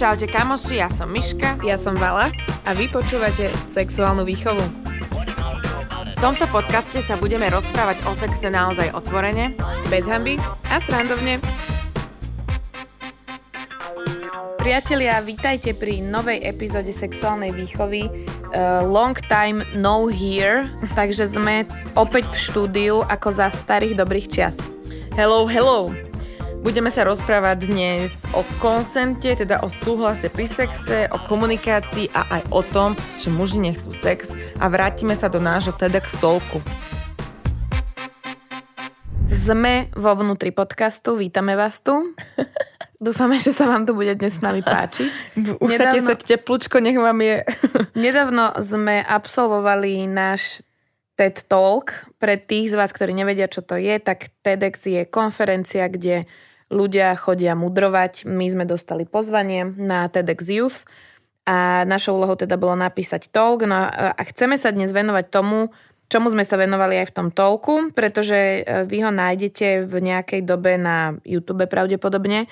Čaute kamoši, ja som Miška. Ja som Vala a vy počúvate sexuálnu výchovu. V tomto podcaste sa budeme rozprávať o sexe naozaj otvorene, Bez hamby a srandovne. Priatelia, vítajte pri novej epizóde sexuálnej výchovy uh, Long time no here, takže sme opäť v štúdiu ako za starých dobrých čias. Hello, hello! Budeme sa rozprávať dnes o konsente, teda o súhlase pri sexe, o komunikácii a aj o tom, že muži nechcú sex a vrátime sa do nášho TEDx stolku. Sme vo vnútri podcastu, vítame vás tu. Dúfame, že sa vám tu bude dnes s nami páčiť. Usadte sa teplúčko, nech vám je. Nedávno sme absolvovali náš TED Talk. Pre tých z vás, ktorí nevedia, čo to je, tak TEDx je konferencia, kde ľudia chodia mudrovať. My sme dostali pozvanie na TEDx Youth a našou úlohou teda bolo napísať talk. No a chceme sa dnes venovať tomu, čomu sme sa venovali aj v tom tolku, pretože e, vy ho nájdete v nejakej dobe na YouTube pravdepodobne,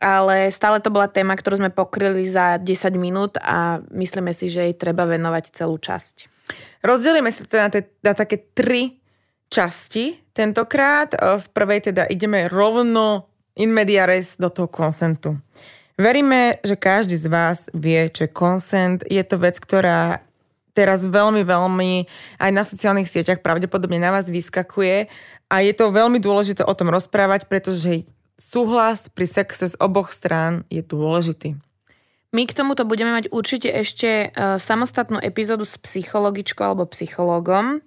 ale stále to bola téma, ktorú sme pokryli za 10 minút a myslíme si, že jej treba venovať celú časť. Rozdelíme sa teda na, te, na také tri časti tentokrát. V prvej teda ideme rovno in media res do toho konsentu. Veríme, že každý z vás vie, čo je consent. Je to vec, ktorá teraz veľmi, veľmi aj na sociálnych sieťach pravdepodobne na vás vyskakuje a je to veľmi dôležité o tom rozprávať, pretože súhlas pri sexe z oboch strán je dôležitý. My k tomuto budeme mať určite ešte uh, samostatnú epizódu s psychologičkou alebo psychológom.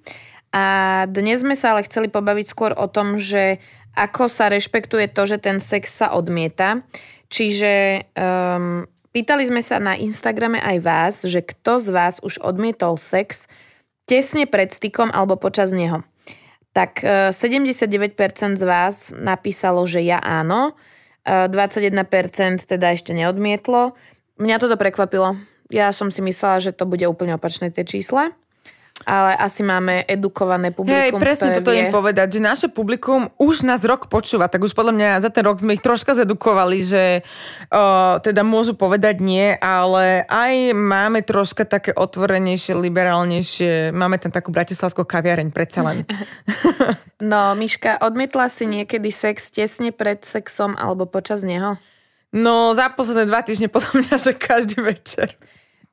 A dnes sme sa ale chceli pobaviť skôr o tom, že ako sa rešpektuje to, že ten sex sa odmieta. Čiže um, pýtali sme sa na Instagrame aj vás, že kto z vás už odmietol sex tesne pred stykom alebo počas neho. Tak 79% uh, z vás napísalo, že ja áno, 21% uh, teda ešte neodmietlo. Mňa toto prekvapilo. Ja som si myslela, že to bude úplne opačné tie čísla ale asi máme edukované publikum, Hej, presne toto vie. im povedať, že naše publikum už nás rok počúva, tak už podľa mňa za ten rok sme ich troška zedukovali, že o, teda môžu povedať nie, ale aj máme troška také otvorenejšie, liberálnejšie, máme tam takú bratislavskú kaviareň, predsa len. no, Miška, odmietla si niekedy sex tesne pred sexom alebo počas neho? No, za posledné dva týždne podľa mňa, že každý večer.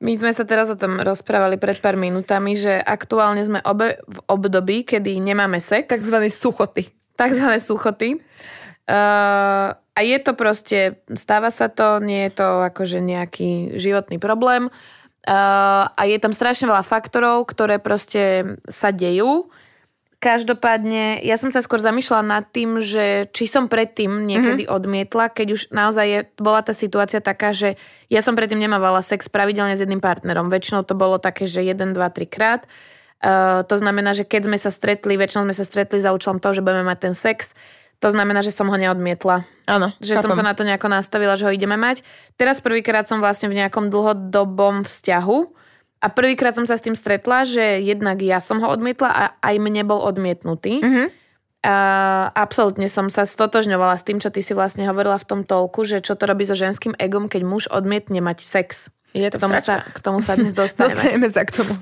My sme sa teraz o tom rozprávali pred pár minútami, že aktuálne sme obe v období, kedy nemáme sex. Takzvané suchoty. Takzvané suchoty. Uh, a je to proste, stáva sa to, nie je to akože nejaký životný problém. Uh, a je tam strašne veľa faktorov, ktoré proste sa dejú Každopádne, ja som sa skôr zamýšľala nad tým, že či som predtým niekedy mm-hmm. odmietla, keď už naozaj je, bola tá situácia taká, že ja som predtým nemávala sex pravidelne s jedným partnerom. Väčšinou to bolo také, že 1, 2, 3 krát. Uh, to znamená, že keď sme sa stretli, väčšinou sme sa stretli za účelom toho, že budeme mať ten sex, to znamená, že som ho neodmietla. Áno. Že chápam. som sa na to nejako nastavila, že ho ideme mať. Teraz prvýkrát som vlastne v nejakom dlhodobom vzťahu, a prvýkrát som sa s tým stretla, že jednak ja som ho odmietla a aj mne bol odmietnutý. Mm-hmm. A absolútne som sa stotožňovala s tým, čo ty si vlastne hovorila v tom tolku, že čo to robí so ženským egom, keď muž odmietne mať sex. Je to k tomu, sa, k tomu sa dnes dostaneme. dostaneme sa k tomu.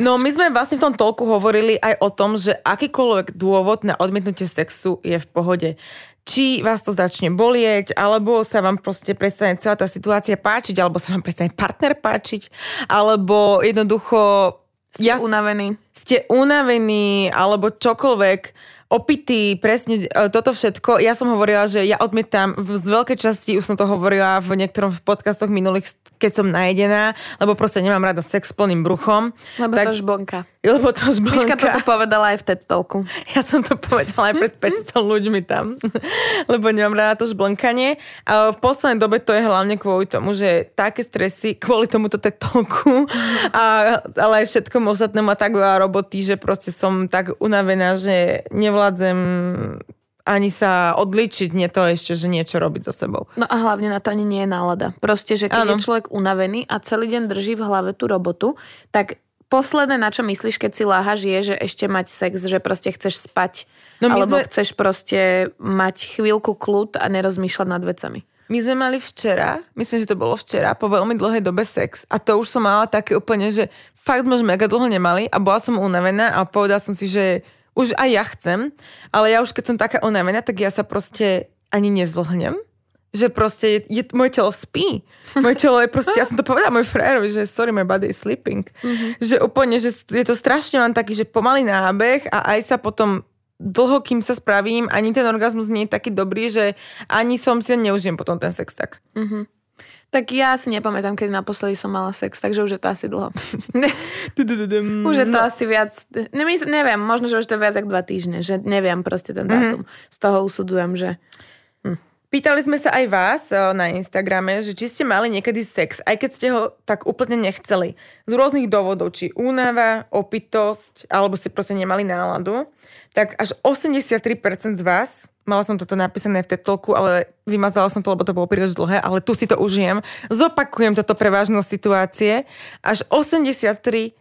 No my sme vlastne v tom tolku hovorili aj o tom, že akýkoľvek dôvod na odmietnutie sexu je v pohode či vás to začne bolieť, alebo sa vám proste prestane celá tá situácia páčiť, alebo sa vám prestane partner páčiť, alebo jednoducho... Ste ja, unavení. Ste unavení, alebo čokoľvek opitý, presne e, toto všetko. Ja som hovorila, že ja odmietam z veľkej časti, už som to hovorila v niektorom v podcastoch minulých, keď som najedená, lebo proste nemám rada sex s plným bruchom. Lebo tak, to žblnka. Lebo to žblnka. Miška toto povedala aj v TED Talku. Ja som to povedala aj pred 500 ľuďmi tam, lebo nemám rada to žblnkanie. A v poslednej dobe to je hlavne kvôli tomu, že také stresy, kvôli tomuto TED Talku, a, ale aj všetkom ostatnému a tak veľa roboty, že proste som tak unavená, že nevládzem ani sa odličiť, nie to ešte, že niečo robiť so sebou. No a hlavne na to ani nie je nálada. Proste, že keď ano. je človek unavený a celý deň drží v hlave tú robotu, tak posledné, na čo myslíš, keď si láhaš, je, že ešte mať sex, že proste chceš spať, No alebo sme- chceš proste mať chvíľku kľud a nerozmýšľať nad vecami. My sme mali včera, myslím, že to bolo včera, po veľmi dlhej dobe sex. A to už som mala také úplne, že fakt sme už mega dlho nemali a bola som unavená a povedala som si, že už aj ja chcem, ale ja už keď som taká unavená, tak ja sa proste ani nezlhnem. Že proste je, je, moje telo spí. Moje telo je proste, ja som to povedala môj frajerovi, že sorry, my body is sleeping. Mm-hmm. Že úplne, že je to strašne, mám taký, že pomalý nábeh a aj sa potom dlho, kým sa spravím, ani ten orgazmus nie je taký dobrý, že ani som si neužijem potom ten sex tak. Tak ja si nepamätám, kedy naposledy som mala sex, takže už je to asi dlho. Mm, už je to no. asi viac, nemysl, neviem, možno, že už to je viac ako dva týždne, že neviem proste ten dátum. Z toho usudzujem, že Pýtali sme sa aj vás na Instagrame, že či ste mali niekedy sex, aj keď ste ho tak úplne nechceli. Z rôznych dôvodov, či únava, opitosť, alebo ste proste nemali náladu. Tak až 83% z vás, mala som toto napísané v tetolku, ale vymazala som to, lebo to bolo príliš dlhé, ale tu si to užijem. Zopakujem toto pre vážnosť situácie. Až 83%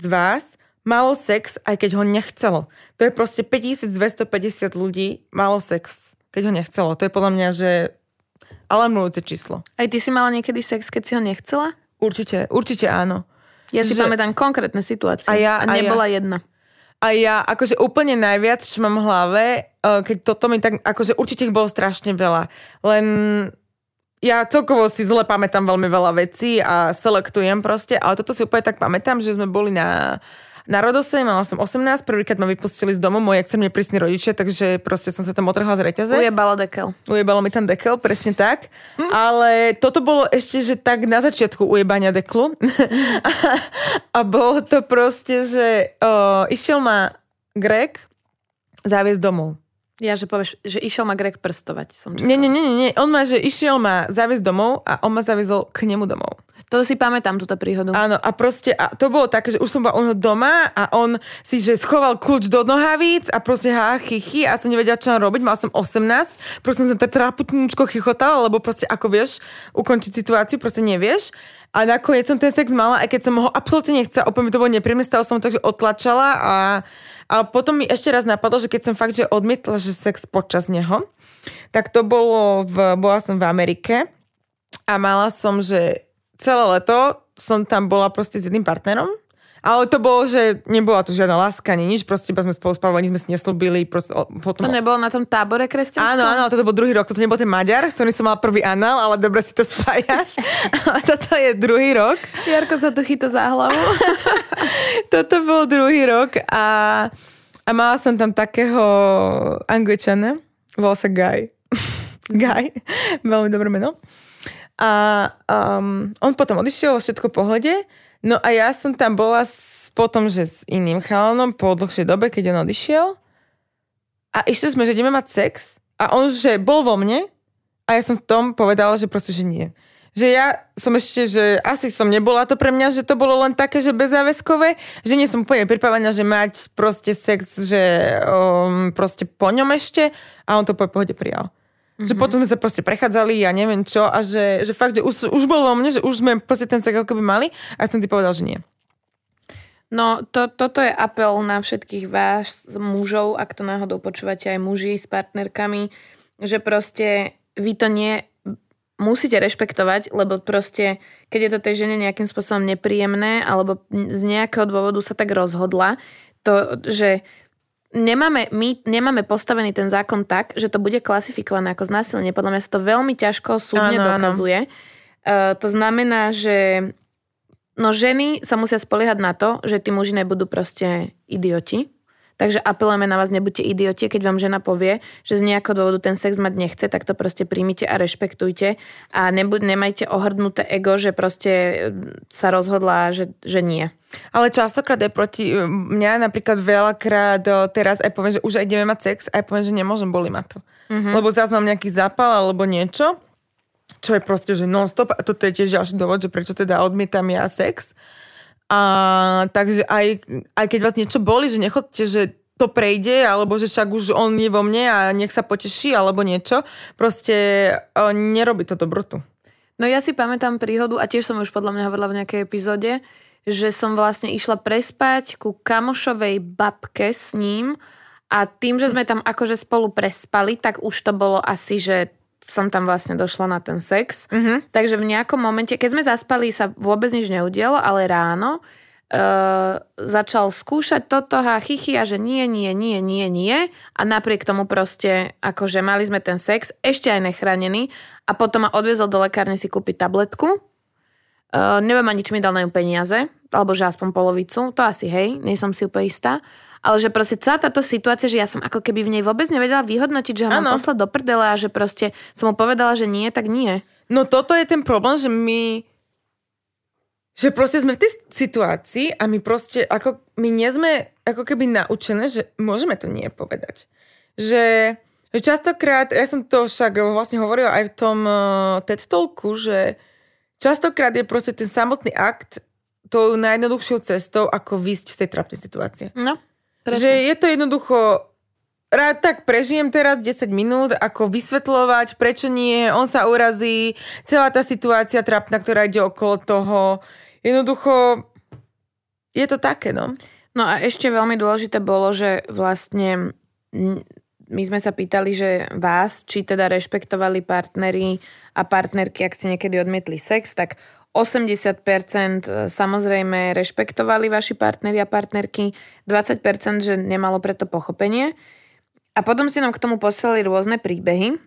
z vás malo sex, aj keď ho nechcelo. To je proste 5250 ľudí malo sex, keď ho nechcelo. To je podľa mňa, že alarmujúce číslo. aj ty si mala niekedy sex, keď si ho nechcela? Určite, určite áno. Ja si Že- pamätám konkrétne situácie. A ja- a a ja. nebola jedna. A ja akože úplne najviac, čo mám v hlave, eh, keď toto mi tak, akože určite ich bolo strašne veľa. Len ja celkovo si zle pamätám veľmi veľa vecí a selektujem proste, ale toto si úplne tak pamätám, že sme boli na na Rodose, mala som 18, prvýkrát ma vypustili z domu moji extrémne prísni rodičia, takže proste som sa tam otrhla z reťaze. Ujebalo dekel. Ujebalo mi tam dekel, presne tak. Ale toto bolo ešte, že tak na začiatku ujebania deklu. a, a bolo to proste, že o, išiel ma Greg záviesť domov. Ja, že povieš, že išiel ma Greg prstovať. Som čakala. Nie, nie, nie, nie. On ma, že išiel ma záviesť domov a on ma zaviezol k nemu domov. To si pamätám, túto príhodu. Áno, a proste, a to bolo také, že už som bola u doma a on si, že schoval kľúč do nohavíc a proste ha, chy, chy, a som nevedela, čo mám robiť, mal som 18, proste som tak traputnúčko chychotala, lebo proste ako vieš, ukončiť situáciu, proste nevieš. A nakoniec som ten sex mala, aj keď som ho absolútne nechcela, úplne mi to bolo nepríjemné, stalo som takže otlačala a, a potom mi ešte raz napadlo, že keď som fakt, že odmietla, že sex počas neho, tak to bolo, v, bola som v Amerike a mala som, že celé leto som tam bola proste s jedným partnerom, ale to bolo, že nebola to žiadna láska, ani nič, proste iba sme spolu spávali, sme si neslúbili, proste o- potom... To nebolo na tom tábore kresťanskom? Áno, áno, toto bol druhý rok, toto nebol ten Maďar, s ktorým som mala prvý anál, ale dobre si to spájaš. A toto je druhý rok. Jarko sa tu chyta za hlavu. Toto bol druhý rok a, a mala som tam takého angličana, volal sa Guy. Guy, veľmi dobré meno. A um, on potom odišiel, všetko v pohode. No a ja som tam bola s, potom, že s iným chalanom po dlhšej dobe, keď on odišiel. A išli sme, že ideme mať sex. A on, že bol vo mne. A ja som v tom povedala, že proste, že nie. Že ja som ešte, že asi som nebola to pre mňa, že to bolo len také, že bezáväzkové, že nie som úplne pripravená, že mať proste sex, že um, proste po ňom ešte a on to po pohode prijal. Mm-hmm. Že potom sme sa proste prechádzali, ja neviem čo, a že, že fakt, že už, už bol vo mne, že už sme proste ten sex ako keby mali a som ti povedal, že nie. No, to, toto je apel na všetkých vás mužov, ak to náhodou počúvate aj muži s partnerkami, že proste vy to nie musíte rešpektovať, lebo proste, keď je to tej žene nejakým spôsobom nepríjemné, alebo z nejakého dôvodu sa tak rozhodla, to, že nemáme, my nemáme postavený ten zákon tak, že to bude klasifikované ako znásilnenie. Podľa mňa sa to veľmi ťažko súdne Áno, áno. dokazuje. Uh, to znamená, že no ženy sa musia spoliehať na to, že tí muži nebudú proste idioti. Takže apelujeme na vás, nebuďte idioti, keď vám žena povie, že z nejakého dôvodu ten sex mať nechce, tak to proste príjmite a rešpektujte a nebuď, nemajte ohrdnuté ego, že proste mm, sa rozhodla, že, že nie. Ale častokrát je proti mňa napríklad veľakrát o, teraz aj poviem, že už aj ideme mať sex, aj poviem, že nemôžem, boli ma to. Mm-hmm. Lebo zase mám nejaký zápal alebo niečo, čo je proste, že non-stop a toto je tiež ďalší dôvod, že prečo teda odmietam ja sex. A takže aj, aj keď vás niečo boli, že nechodte, že to prejde, alebo že však už on je vo mne a nech sa poteší, alebo niečo. Proste o, nerobí to dobrotu. No ja si pamätám príhodu, a tiež som už podľa mňa hovorila v nejakej epizóde, že som vlastne išla prespať ku kamošovej babke s ním a tým, že sme tam akože spolu prespali, tak už to bolo asi, že som tam vlastne došla na ten sex. Mhm. Takže v nejakom momente, keď sme zaspali, sa vôbec nič neudialo, ale ráno uh, začal skúšať toto a chichy a že nie, nie, nie, nie, nie a napriek tomu proste, akože mali sme ten sex, ešte aj nechránený a potom ma odviezol do lekárne si kúpiť tabletku. Uh, neviem ani, či mi dal na ňu peniaze, alebo že aspoň polovicu, to asi hej, nie som si úplne istá. Ale že proste celá táto situácia, že ja som ako keby v nej vôbec nevedela vyhodnotiť, že ho mám Áno. poslať do prdele a že proste som mu povedala, že nie, tak nie. No toto je ten problém, že my že proste sme v tej situácii a my proste, ako my nie sme ako keby naučené, že môžeme to nie povedať. Že, častokrát, ja som to však vlastne hovorila aj v tom uh, TED Talku, že častokrát je proste ten samotný akt tou najjednoduchšou cestou, ako výjsť z tej trapnej situácie. No, Že presne. je to jednoducho rád tak prežijem teraz 10 minút, ako vysvetľovať, prečo nie, on sa urazí, celá tá situácia trapná, ktorá ide okolo toho. Jednoducho, je to také, no. No a ešte veľmi dôležité bolo, že vlastne my sme sa pýtali, že vás, či teda rešpektovali partneri a partnerky, ak ste niekedy odmietli sex, tak 80% samozrejme rešpektovali vaši partneri a partnerky, 20% že nemalo preto pochopenie. A potom si nám k tomu posielali rôzne príbehy.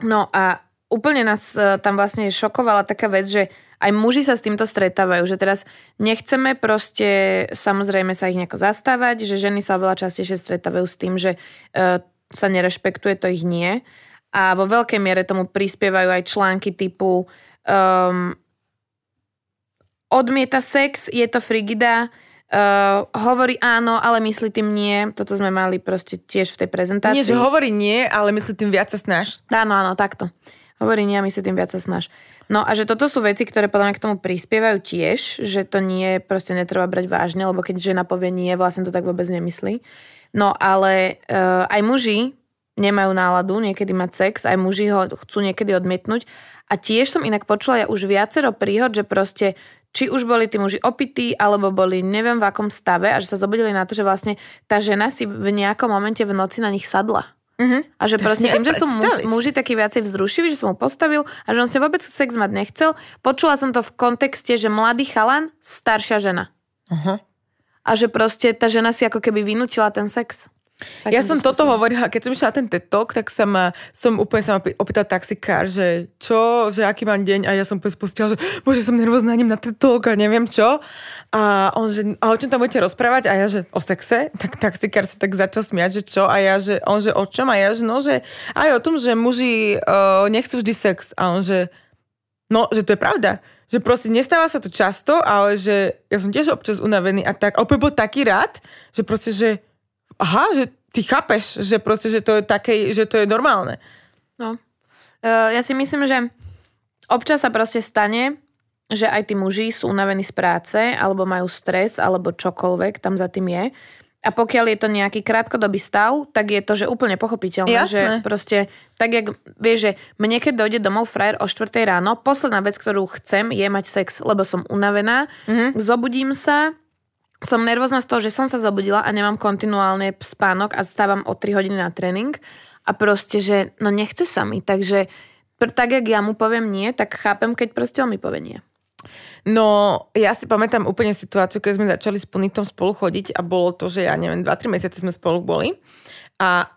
No a úplne nás e, tam vlastne šokovala taká vec, že aj muži sa s týmto stretávajú, že teraz nechceme proste samozrejme sa ich nejako zastávať, že ženy sa oveľa častejšie stretávajú s tým, že e, sa nerešpektuje, to ich nie. A vo veľkej miere tomu prispievajú aj články typu um, odmieta sex, je to frigida, uh, hovorí áno, ale myslí tým nie. Toto sme mali proste tiež v tej prezentácii. Nie, že hovorí nie, ale myslí tým viac sa snaž. Áno, áno, takto. Hovorí nie a my si tým viac sa snaž. No a že toto sú veci, ktoré podľa mňa k tomu prispievajú tiež, že to nie proste netreba brať vážne, lebo keď žena povie nie, vlastne to tak vôbec nemyslí. No ale uh, aj muži nemajú náladu niekedy mať sex, aj muži ho chcú niekedy odmietnúť. A tiež som inak počula ja už viacero príhod, že proste či už boli tí muži opití, alebo boli neviem v akom stave a že sa zobudili na to, že vlastne tá žena si v nejakom momente v noci na nich sadla. Mhm. A že To proste tým, že sú muž, muži takí viacej vzrušiví, že som mu postavil a že on si vôbec sex mať nechcel. Počula som to v kontexte, že mladý chalan, staršia žena. Aha. A že proste tá žena si ako keby vynútila ten sex. Ja Takýmto som toto spôsobom. hovorila, keď som išla na ten TED Talk, tak sa ma, som úplne sa ma opý- opýtal taxikár, že čo, že aký mám deň a ja som úplne spustila, že bože, som nervózna, idem na TED Talk a neviem čo. A on, že a o čom tam budete rozprávať? A ja, že o sexe? Tak taxikár sa tak začal smiať, že čo? A ja, že on, že o čom? A ja, že no, že aj o tom, že muži uh, nechcú vždy sex. A on, že no, že to je pravda. Že proste nestáva sa to často, ale že ja som tiež občas unavený a tak. A úplne bol taký rád, že proste, že aha, že ty chápeš, že proste, že to je také, že to je normálne. No. Uh, ja si myslím, že občas sa proste stane, že aj tí muži sú unavení z práce, alebo majú stres, alebo čokoľvek tam za tým je. A pokiaľ je to nejaký krátkodobý stav, tak je to, že úplne pochopiteľné, Jasné. že proste, tak jak, vieš, že mne keď dojde domov frajer o 4 ráno, posledná vec, ktorú chcem, je mať sex, lebo som unavená, mm-hmm. zobudím sa, som nervózna z toho, že som sa zobudila a nemám kontinuálne spánok a stávam o 3 hodiny na tréning a proste, že no nechce sa mi, takže pr- tak, jak ja mu poviem nie, tak chápem, keď proste on mi povie nie. No, ja si pamätám úplne situáciu, keď sme začali s Punitom spolu chodiť a bolo to, že ja neviem, 2-3 mesiace sme spolu boli. A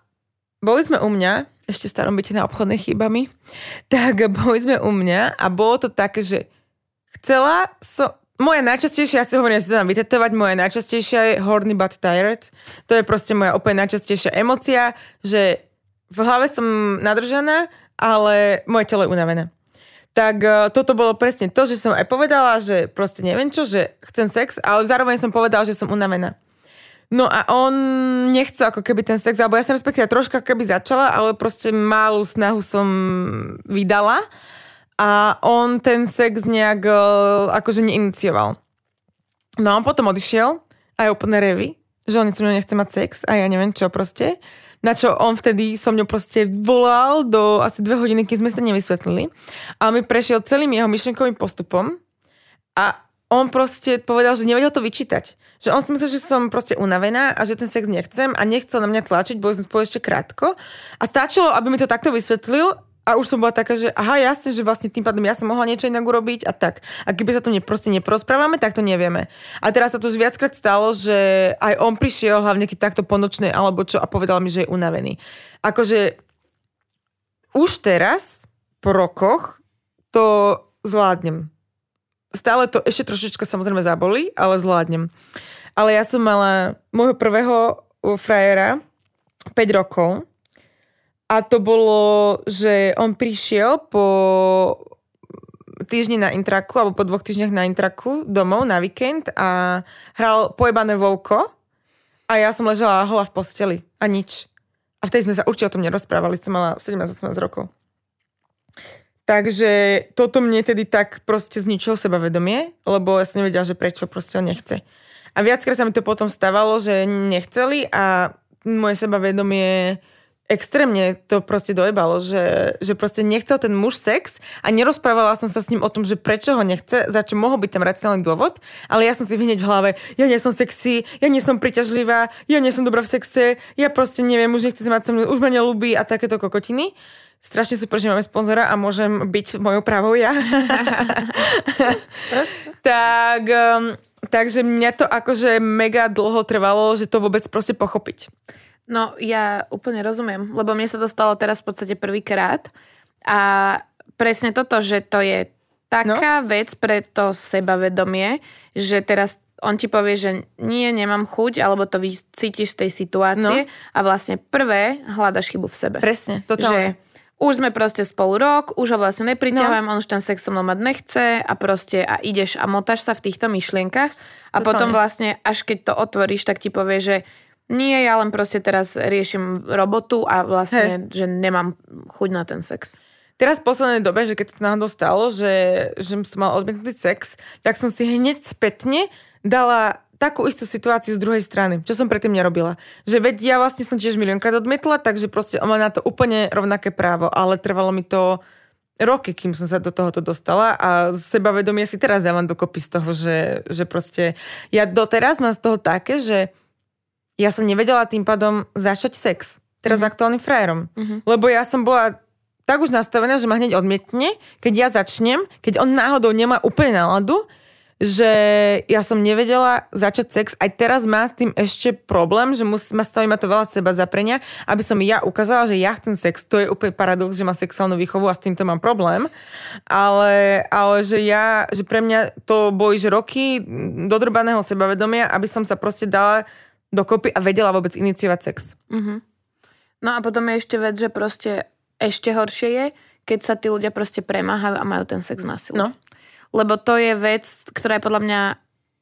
boli sme u mňa, ešte starom byte na obchodnej chybami, tak boli sme u mňa a bolo to také, že chcela som, moja najčastejšia, ja si hovorím, že sa dám vytetovať, moja najčastejšia je horny but tired. To je proste moja úplne najčastejšia emocia, že v hlave som nadržaná, ale moje telo je unavené. Tak uh, toto bolo presne to, že som aj povedala, že proste neviem čo, že chcem sex, ale zároveň som povedala, že som unavená. No a on nechcel ako keby ten sex, alebo ja som respektíve troška keby začala, ale proste malú snahu som vydala a on ten sex nejak uh, akože neinicioval. No a on potom odišiel a je úplne revy, že on so mnou nechce mať sex a ja neviem čo proste. Na čo on vtedy so mňou proste volal do asi dve hodiny, keď sme sa nevysvetlili. A mi prešiel celým jeho myšlenkovým postupom a on proste povedal, že nevedel to vyčítať. Že on si myslel, že som proste unavená a že ten sex nechcem a nechcel na mňa tlačiť, boli sme spolu ešte krátko. A stačilo, aby mi to takto vysvetlil a už som bola taká, že aha, jasne, že vlastne tým pádom ja som mohla niečo inak urobiť a tak. A keby sa to ne, proste neprosprávame, tak to nevieme. A teraz sa to už viackrát stalo, že aj on prišiel, hlavne keď takto po nočnej alebo čo, a povedal mi, že je unavený. Akože už teraz, po rokoch, to zvládnem. Stále to ešte trošička samozrejme zabolí, ale zvládnem. Ale ja som mala môjho prvého frajera 5 rokov a to bolo, že on prišiel po týždni na intraku, alebo po dvoch týždňach na intraku domov na víkend a hral pojebané vouko a ja som ležala hola v posteli a nič. A vtedy sme sa určite o tom nerozprávali, som mala 17-18 rokov. Takže toto mne tedy tak proste zničilo sebavedomie, lebo ja som nevedela, že prečo proste on nechce. A viackrát sa mi to potom stávalo, že nechceli a moje sebavedomie extrémne to proste dojebalo, že, že proste nechcel ten muž sex a nerozprávala som sa s ním o tom, že prečo ho nechce, za čo mohol byť ten racionálny dôvod, ale ja som si hneď v hlave, ja nie som sexy, ja nie som priťažlivá, ja nie som dobrá v sexe, ja proste neviem, už nechce sa mať so mnou, už ma nelúbi a takéto kokotiny. Strašne super, že máme sponzora a môžem byť mojou pravou ja. tak, um, takže mňa to akože mega dlho trvalo, že to vôbec proste pochopiť. No ja úplne rozumiem, lebo mne sa to stalo teraz v podstate prvýkrát a presne toto, že to je taká no? vec pre to sebavedomie, že teraz on ti povie, že nie, nemám chuť, alebo to cítiš z tej situácie no. a vlastne prvé hľadaš chybu v sebe. Presne, totálne. Že už sme proste spolu rok, už ho vlastne nepriťahujem, no. on už ten sex so mnou mať nechce a proste a ideš a motáš sa v týchto myšlienkach a Totálne. potom vlastne až keď to otvoríš, tak ti povie, že nie, ja len proste teraz riešim robotu a vlastne, hey. že nemám chuť na ten sex. Teraz v poslednej dobe, že keď to náhodou stalo, že, že som mal odmietnutý sex, tak som si hneď spätne dala takú istú situáciu z druhej strany, čo som predtým nerobila. Že veď ja vlastne som tiež miliónkrát odmietla, takže proste má na to úplne rovnaké právo, ale trvalo mi to roky, kým som sa do tohoto dostala a sebavedomie si teraz dávam dokopy z toho, že, že proste ja doteraz mám z toho také, že ja som nevedela tým pádom začať sex. Teraz mm-hmm. aktuálnym frajerom. Mm-hmm. Lebo ja som bola tak už nastavená, že ma hneď odmietne, keď ja začnem, keď on náhodou nemá úplne náladu, že ja som nevedela začať sex. Aj teraz má s tým ešte problém, že musí, ma staví ma to veľa seba zaprenia, aby som ja ukázala, že ja chcem sex. To je úplne paradox, že má sexuálnu výchovu a s týmto mám problém. Ale, ale že ja, že pre mňa to boli že roky dodrbaného sebavedomia, aby som sa proste dala dokopy a vedela vôbec iniciovať sex. Uh-huh. No a potom je ešte vec, že proste ešte horšie je, keď sa tí ľudia proste premáhajú a majú ten sex na silu. No. Lebo to je vec, ktorá je podľa mňa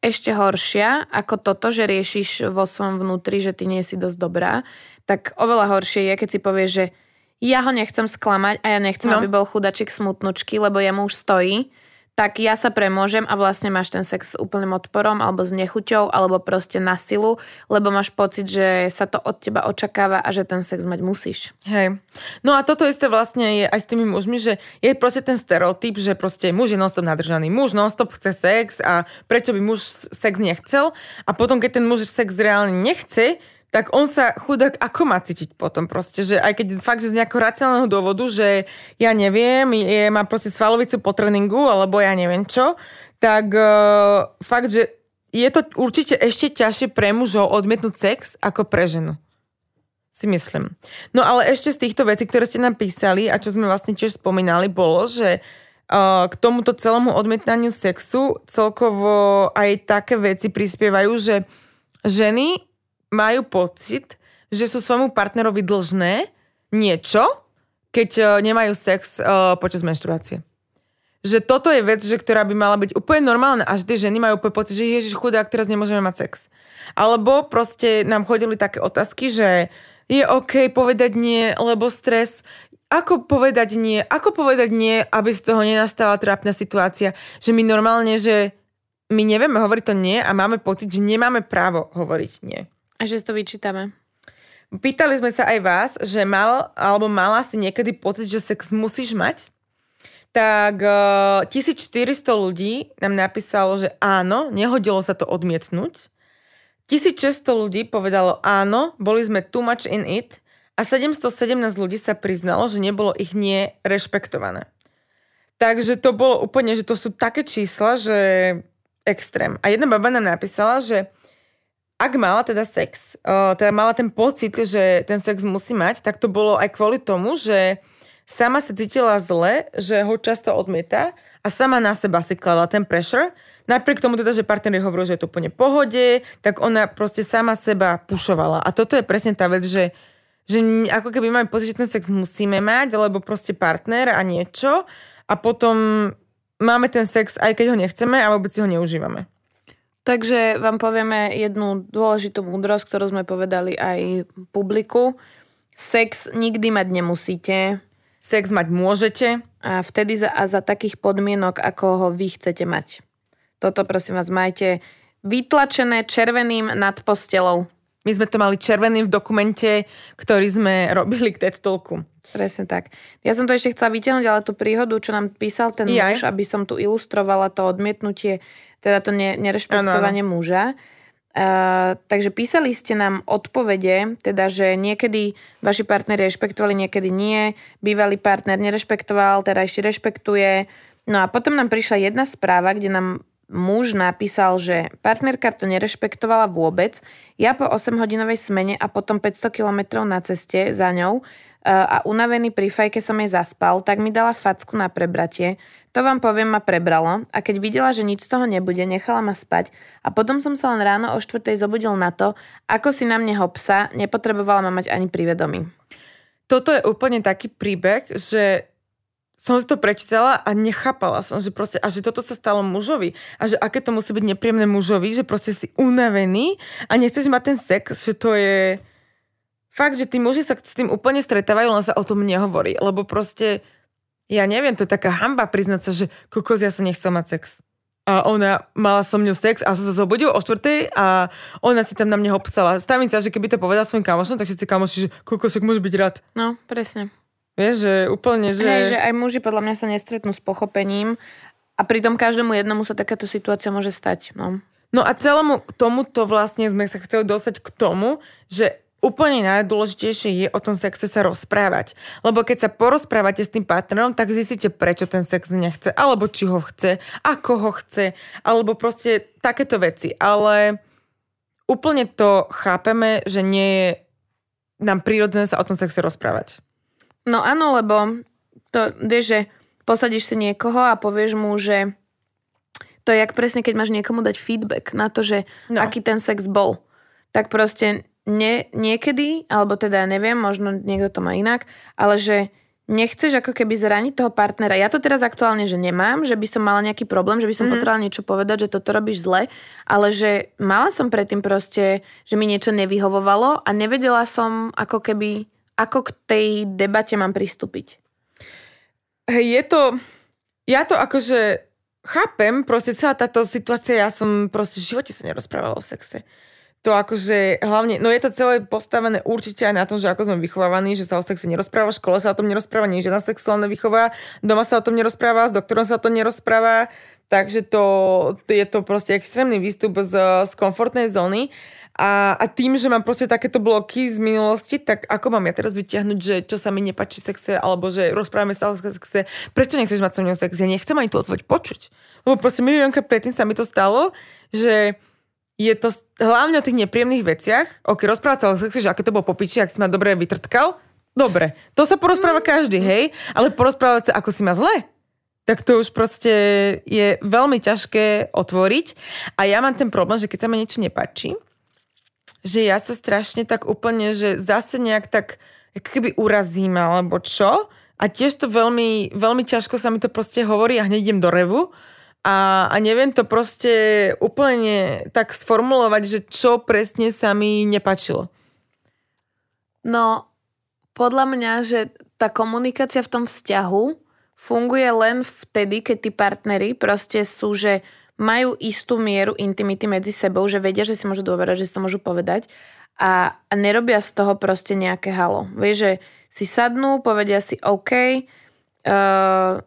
ešte horšia ako toto, že riešiš vo svojom vnútri, že ty nie si dosť dobrá, tak oveľa horšie je, keď si povieš, že ja ho nechcem sklamať a ja nechcem, no. aby bol chudačik smutnučky, lebo jemu už stojí tak ja sa premôžem a vlastne máš ten sex s úplným odporom alebo s nechuťou alebo proste na silu, lebo máš pocit, že sa to od teba očakáva a že ten sex mať musíš. Hej. No a toto isté vlastne je aj s tými mužmi, že je proste ten stereotyp, že proste muž je nonstop nadržaný. Muž nonstop chce sex a prečo by muž sex nechcel a potom, keď ten muž sex reálne nechce, tak on sa chudák ako má cítiť potom proste, že aj keď fakt, že z nejakého racionálneho dôvodu, že ja neviem, je, má proste svalovicu po tréningu, alebo ja neviem čo, tak uh, fakt, že je to určite ešte ťažšie pre mužov odmietnúť sex ako pre ženu. Si myslím. No ale ešte z týchto vecí, ktoré ste nám písali a čo sme vlastne tiež spomínali, bolo, že uh, k tomuto celému odmietaniu sexu celkovo aj také veci prispievajú, že ženy majú pocit, že sú svojmu partnerovi dlžné niečo, keď uh, nemajú sex uh, počas menštruácie. Že toto je vec, že ktorá by mala byť úplne normálna a že tie ženy majú úplne pocit, že ježiš chudák, teraz nemôžeme mať sex. Alebo proste nám chodili také otázky, že je OK povedať nie, lebo stres. Ako povedať nie? Ako povedať nie, aby z toho nenastala trápna situácia? Že my normálne, že my nevieme hovoriť to nie a máme pocit, že nemáme právo hovoriť nie. A že si to vyčítame. Pýtali sme sa aj vás, že mal alebo mala si niekedy pocit, že sex musíš mať. tak uh, 1400 ľudí nám napísalo, že áno, nehodilo sa to odmietnúť. 1600 ľudí povedalo áno, boli sme too much in it a 717 ľudí sa priznalo, že nebolo ich nie rešpektované. Takže to bolo úplne, že to sú také čísla, že extrém. A jedna baba nám napísala, že ak mala teda sex, uh, teda mala ten pocit, že ten sex musí mať, tak to bolo aj kvôli tomu, že sama sa cítila zle, že ho často odmieta a sama na seba si kladla ten pressure. Napriek tomu teda, že partner hovoril, že je to úplne pohode, tak ona proste sama seba pušovala. A toto je presne tá vec, že, že ako keby máme pocit, že ten sex musíme mať, lebo proste partner a niečo a potom máme ten sex, aj keď ho nechceme a vôbec si ho neužívame. Takže vám povieme jednu dôležitú múdrosť, ktorú sme povedali aj publiku. Sex nikdy mať nemusíte sex mať môžete. A vtedy za, a za takých podmienok, ako ho vy chcete mať. Toto prosím vás majte vytlačené červeným nad postelou. My sme to mali červeným v dokumente, ktorý sme robili k TED Talku. Presne tak. Ja som to ešte chcela vyťahnuť, ale tú príhodu, čo nám písal ten Jaj. muž, aby som tu ilustrovala to odmietnutie, teda to ne, nerešpektovanie ano, ano. muža. Uh, takže písali ste nám odpovede, teda že niekedy vaši partneri rešpektovali, niekedy nie, bývalý partner nerešpektoval, ešte rešpektuje. No a potom nám prišla jedna správa, kde nám muž napísal, že partnerka to nerešpektovala vôbec. Ja po 8-hodinovej smene a potom 500 km na ceste za ňou a unavený pri fajke som jej zaspal, tak mi dala facku na prebratie. To vám poviem ma prebralo a keď videla, že nič z toho nebude, nechala ma spať a potom som sa len ráno o štvrtej zobudil na to, ako si na mne hopsa, nepotrebovala ma mať ani pri. Toto je úplne taký príbeh, že som si to prečítala a nechápala som, že proste, a že toto sa stalo mužovi a že aké to musí byť nepríjemné mužovi, že proste si unavený a nechceš mať ten sex, že to je fakt, že tí muži sa s tým úplne stretávajú, len sa o tom nehovorí. Lebo proste, ja neviem, to je taká hamba priznať sa, že kokos, ja sa nechcel mať sex. A ona mala so mňou sex a som sa zobudil o štvrtej a ona si tam na mňa hopsala. Stavím sa, že keby to povedal svojim kamošom, tak všetci kamoši, že kokosek môže byť rád. No, presne. Vieš, že úplne, že... Hej, že aj muži podľa mňa sa nestretnú s pochopením a pritom každému jednomu sa takáto situácia môže stať. No. No a celému tomuto vlastne sme sa chceli dostať k tomu, že úplne najdôležitejšie je o tom sexe sa rozprávať. Lebo keď sa porozprávate s tým partnerom, tak zistíte, prečo ten sex nechce, alebo či ho chce, ako ho chce, alebo proste takéto veci. Ale úplne to chápeme, že nie je nám prírodzené sa o tom sexe rozprávať. No áno, lebo to, vieš, že posadíš si niekoho a povieš mu, že to je jak presne, keď máš niekomu dať feedback na to, že no. aký ten sex bol. Tak proste nie, niekedy, alebo teda neviem, možno niekto to má inak, ale že nechceš ako keby zraniť toho partnera. Ja to teraz aktuálne, že nemám, že by som mala nejaký problém, že by som mm. potrebovala niečo povedať, že toto robíš zle, ale že mala som predtým proste, že mi niečo nevyhovovalo a nevedela som ako keby, ako k tej debate mám pristúpiť. Hej, je to, ja to akože chápem, proste celá táto situácia, ja som proste v živote sa nerozprávala o sexe to akože hlavne, no je to celé postavené určite aj na tom, že ako sme vychovávaní, že sa o sexe nerozpráva, v škole sa o tom nerozpráva, nie žiadna sexuálna výchova, doma sa o tom nerozpráva, s doktorom sa o tom nerozpráva, takže to, je to proste extrémny výstup z, z komfortnej zóny. A, a tým, že mám proste takéto bloky z minulosti, tak ako mám ja teraz vyťahnuť, že čo sa mi nepačí sexe, alebo že rozprávame sa o sexe, prečo nechceš mať so mnou sex? Ja nechcem ani tú odpoveď počuť. Lebo proste miliónka predtým sa mi to stalo, že je to hlavne o tých nepríjemných veciach. Ok, rozprávať sa o sexe, že aké to bolo popiči, ak si ma dobre vytrtkal. Dobre, to sa porozpráva mm. každý, hej, ale porozprávať sa, ako si ma zle, tak to už proste je veľmi ťažké otvoriť. A ja mám ten problém, že keď sa ma niečo nepáči, že ja sa strašne tak úplne, že zase nejak tak keby urazím alebo čo. A tiež to veľmi, veľmi ťažko sa mi to proste hovorí a hneď idem do revu a, a neviem to proste úplne tak sformulovať, že čo presne sa mi nepačilo. No, podľa mňa, že tá komunikácia v tom vzťahu funguje len vtedy, keď tí partnery proste sú, že majú istú mieru intimity medzi sebou, že vedia, že si môžu dôverať, že si to môžu povedať a, a nerobia z toho proste nejaké halo. Vieš, že si sadnú, povedia si OK, uh,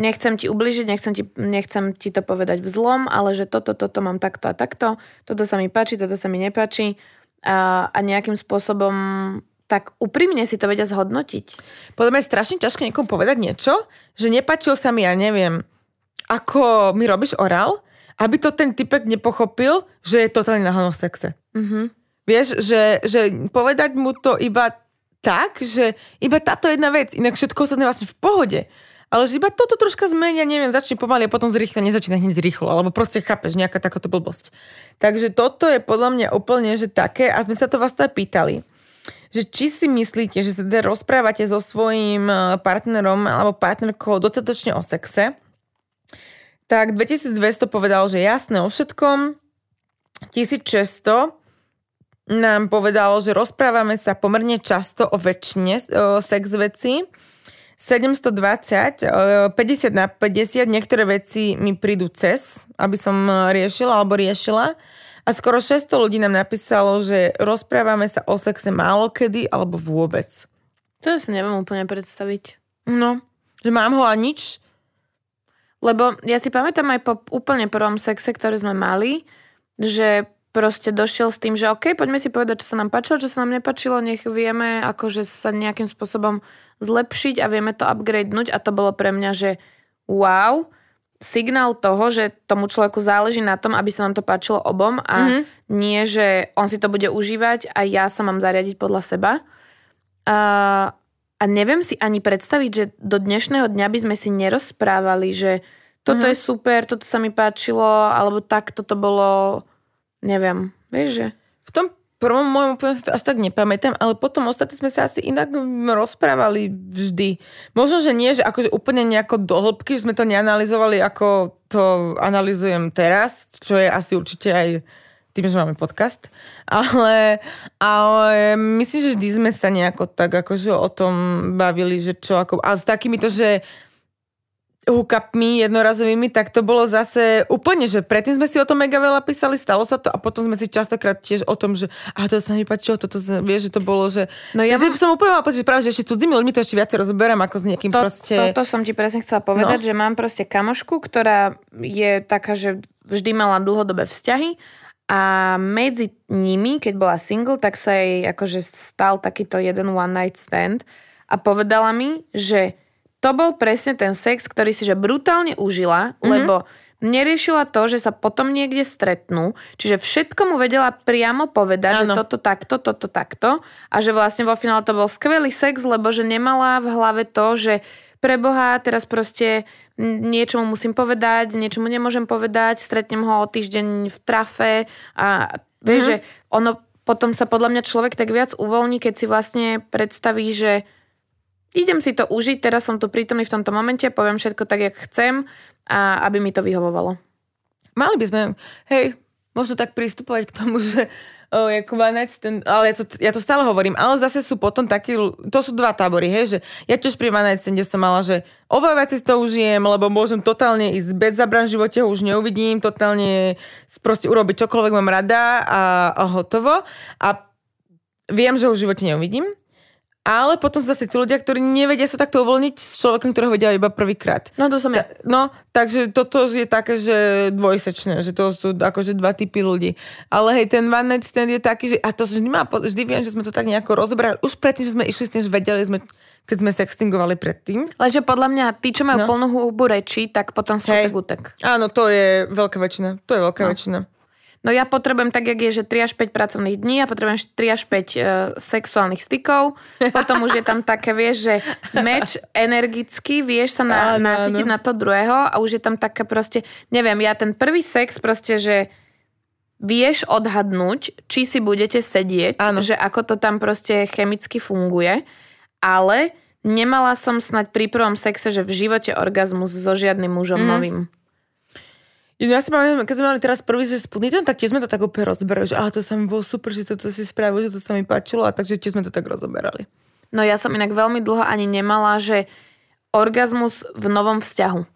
nechcem ti ubližiť, nechcem ti, nechcem ti to povedať v zlom, ale že toto, toto mám takto a takto, toto sa mi páči, toto sa mi nepáči a, a nejakým spôsobom tak úprimne si to vedia zhodnotiť. Podľa mňa je strašne ťažké niekomu povedať niečo, že nepačil sa mi, ja neviem, ako mi robíš orál, aby to ten typek nepochopil, že je totálne na v sexe. Mm-hmm. Vieš, že, že povedať mu to iba tak, že iba táto jedna vec, inak všetko ostatné vlastne v pohode. Ale že iba toto troška zmenia, neviem, začne pomaly a potom zrýchlo, nezačína hneď rýchlo, alebo proste chápeš nejaká takáto blbosť. Takže toto je podľa mňa úplne, že také, a sme sa to vás to aj pýtali, že či si myslíte, že sa teda rozprávate so svojím eh, partnerom alebo partnerkou dostatočne o sexe, tak 2200 povedal, že jasné o všetkom, 1600 nám povedalo, že rozprávame sa pomerne často o väčšine o sex veci, 720, 50 na 50, niektoré veci mi prídu cez, aby som riešila alebo riešila. A skoro 600 ľudí nám napísalo, že rozprávame sa o sexe málo kedy alebo vôbec. To si neviem úplne predstaviť. No, že mám ho a nič. Lebo ja si pamätám aj po úplne prvom sexe, ktorý sme mali, že proste došiel s tým, že OK, poďme si povedať, čo sa nám páčilo, čo sa nám nepačilo, nech vieme akože sa nejakým spôsobom zlepšiť a vieme to upgradenúť a to bolo pre mňa, že wow, signál toho, že tomu človeku záleží na tom, aby sa nám to páčilo obom a mm-hmm. nie, že on si to bude užívať a ja sa mám zariadiť podľa seba. A, a neviem si ani predstaviť, že do dnešného dňa by sme si nerozprávali, že toto mm-hmm. je super, toto sa mi páčilo, alebo tak toto bolo Neviem, vieš, že... V tom prvom môjom úplne si to až tak nepamätám, ale potom ostatní sme sa asi inak rozprávali vždy. Možno, že nie, že akože úplne nejako dohlbky, že sme to neanalizovali, ako to analizujem teraz, čo je asi určite aj tým, že máme podcast. Ale, ale myslím, že vždy sme sa nejako tak akože o tom bavili, že čo ako... A s takýmito, že hookupmi jednorazovými, tak to bolo zase úplne, že predtým sme si o tom mega veľa písali, stalo sa to a potom sme si častokrát tiež o tom, že a to sa mi páčilo, toto sa, vieš, že to bolo, že... No ja mám... som úplne mala pocit, že práve, že ešte cudzími ľuďmi to ešte viacej rozoberám ako s niekým to, proste... To, to som ti presne chcela povedať, no. že mám proste kamošku, ktorá je taká, že vždy mala dlhodobé vzťahy a medzi nimi, keď bola single, tak sa jej akože stal takýto jeden one night stand a povedala mi, že to bol presne ten sex, ktorý si že brutálne užila, mm-hmm. lebo neriešila to, že sa potom niekde stretnú, čiže všetko mu vedela priamo povedať, ano. že toto takto, toto takto a že vlastne vo finále to bol skvelý sex, lebo že nemala v hlave to, že pre Boha, teraz proste niečomu musím povedať, niečomu nemôžem povedať, stretnem ho o týždeň v trafe a vieš, mm-hmm. že ono potom sa podľa mňa človek tak viac uvoľní, keď si vlastne predstaví, že idem si to užiť, teraz som tu prítomný v tomto momente, poviem všetko tak, jak chcem a aby mi to vyhovovalo. Mali by sme, hej, možno tak pristupovať k tomu, že oh, ako vanec, ten, ale ja to, ja to stále hovorím, ale zase sú potom takí, to sú dva tábory, hej, že ja tiež pri vanec, kde som mala, že oveľa veci si to užijem, lebo môžem totálne ísť bez zabran živote, ho už neuvidím, totálne proste urobiť čokoľvek mám rada a, a hotovo. A viem, že ho v živote neuvidím. Ale potom sú zase tí ľudia, ktorí nevedia sa takto uvoľniť s človekom, ktorého vedia iba prvýkrát. No to som ja. no, takže toto je také, že dvojsečné, že to sú akože dva typy ľudí. Ale hej, ten one night stand je taký, že a to vždy, má, vždy viem, že sme to tak nejako rozobrali. Už predtým, že sme išli s tým, že vedeli sme, keď sme sextingovali predtým. Lenže podľa mňa tí, čo majú no. plnú hubu reči, tak potom skutek utek. Áno, to je veľká väčšina. To je veľká no. väčšina. No ja potrebujem tak, jak je, že 3 až 5 pracovných dní, ja potrebujem 3 až 5 uh, e, sexuálnych stykov, potom už je tam také, vieš, že meč energicky, vieš sa na, áno, nasytiť áno. na to druhého a už je tam také proste, neviem, ja ten prvý sex proste, že vieš odhadnúť, či si budete sedieť, áno. že ako to tam proste chemicky funguje, ale nemala som snať pri prvom sexe, že v živote orgazmus so žiadnym mužom mm. novým. Ja si pamätám, keď sme mali teraz prvý že spudný ten, tak tiež sme to tak úplne rozberali, že aha, to sa mi bolo super, že toto si spravil, že to sa mi páčilo a takže tiež sme to tak rozoberali. No ja som inak veľmi dlho ani nemala, že orgazmus v novom vzťahu.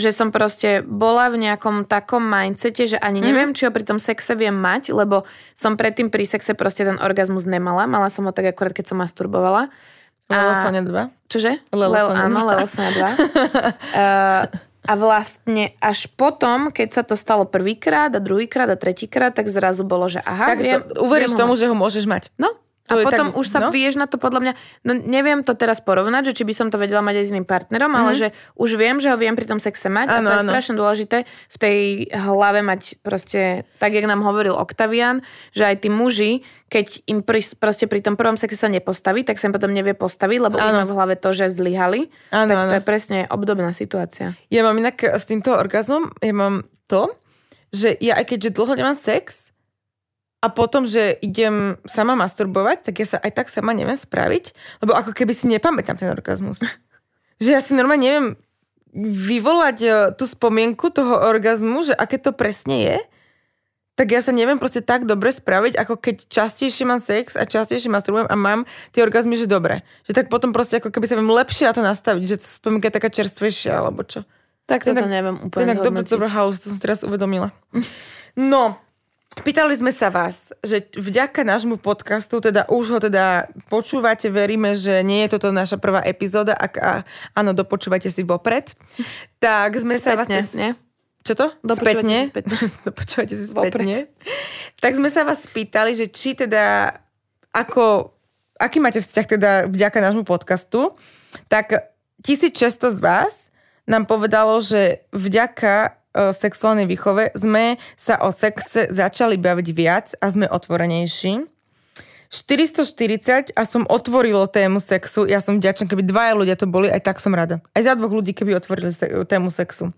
Že som proste bola v nejakom takom mindsete, že ani neviem, mm. či ho pri tom sexe viem mať, lebo som predtým pri sexe proste ten orgazmus nemala. Mala som ho tak akorát, keď som masturbovala. Lelo Sonia 2. Čože? Lelo Leo, Sonia áno, 2. Lelo Sonia 2. uh, a vlastne až potom, keď sa to stalo prvýkrát a druhýkrát a tretíkrát, tak zrazu bolo, že aha, Tak viem, to, uveríš viem tomu, mať. že ho môžeš mať. No, To a potom tak- už sa no. vieš na to podľa mňa, no neviem to teraz porovnať, že či by som to vedela mať aj s iným partnerom, ale že už viem, že ho viem pri tom sexe mať Mhm. Áno, a to je áno. strašne dôležité v tej hlave mať proste, tak jak nám hovoril Octavian, že aj tí muži, keď im pri, proste pri tom prvom sexe sa nepostaví, tak sa im potom nevie postaviť, lebo už Áno. majú v hlave to, že zlyhali. Áno, tak áno. to je presne obdobná situácia. Ja mám inak s týmto orgazmom, ja mám to, že ja aj keďže dlho nemám sex a potom, že idem sama masturbovať, tak ja sa aj tak sama neviem spraviť, lebo ako keby si nepamätám ten orgazmus. že ja si normálne neviem vyvolať e, tú spomienku toho orgazmu, že aké to presne je, tak ja sa neviem proste tak dobre spraviť, ako keď častejšie mám sex a častejšie masturbujem a mám tie orgazmy, že dobre. Že tak potom proste ako keby sa viem lepšie na to nastaviť, že spomienka je taká čerstvejšia, alebo čo. Tak toto neviem úplne zhodnotiť. dobrá halus, to som si teraz uvedomila. No, pýtali sme sa vás, že vďaka nášmu podcastu, teda už ho teda počúvate, veríme, že nie je toto naša prvá epizóda, ak a, áno, dopočúvate si vopred, tak sme sa vás... Spätne, nie? Čo to? Dopočúvate spätne? si spätne. Dopočúvate si Vopred. spätne. Tak sme sa vás spýtali, že či teda ako, aký máte vzťah teda vďaka nášmu podcastu, tak 1600 z vás nám povedalo, že vďaka sexuálnej výchove sme sa o sexe začali baviť viac a sme otvorenejší. 440 a som otvorilo tému sexu. Ja som vďačná, keby dvaja ľudia to boli, aj tak som rada. Aj za dvoch ľudí, keby otvorili se- tému sexu.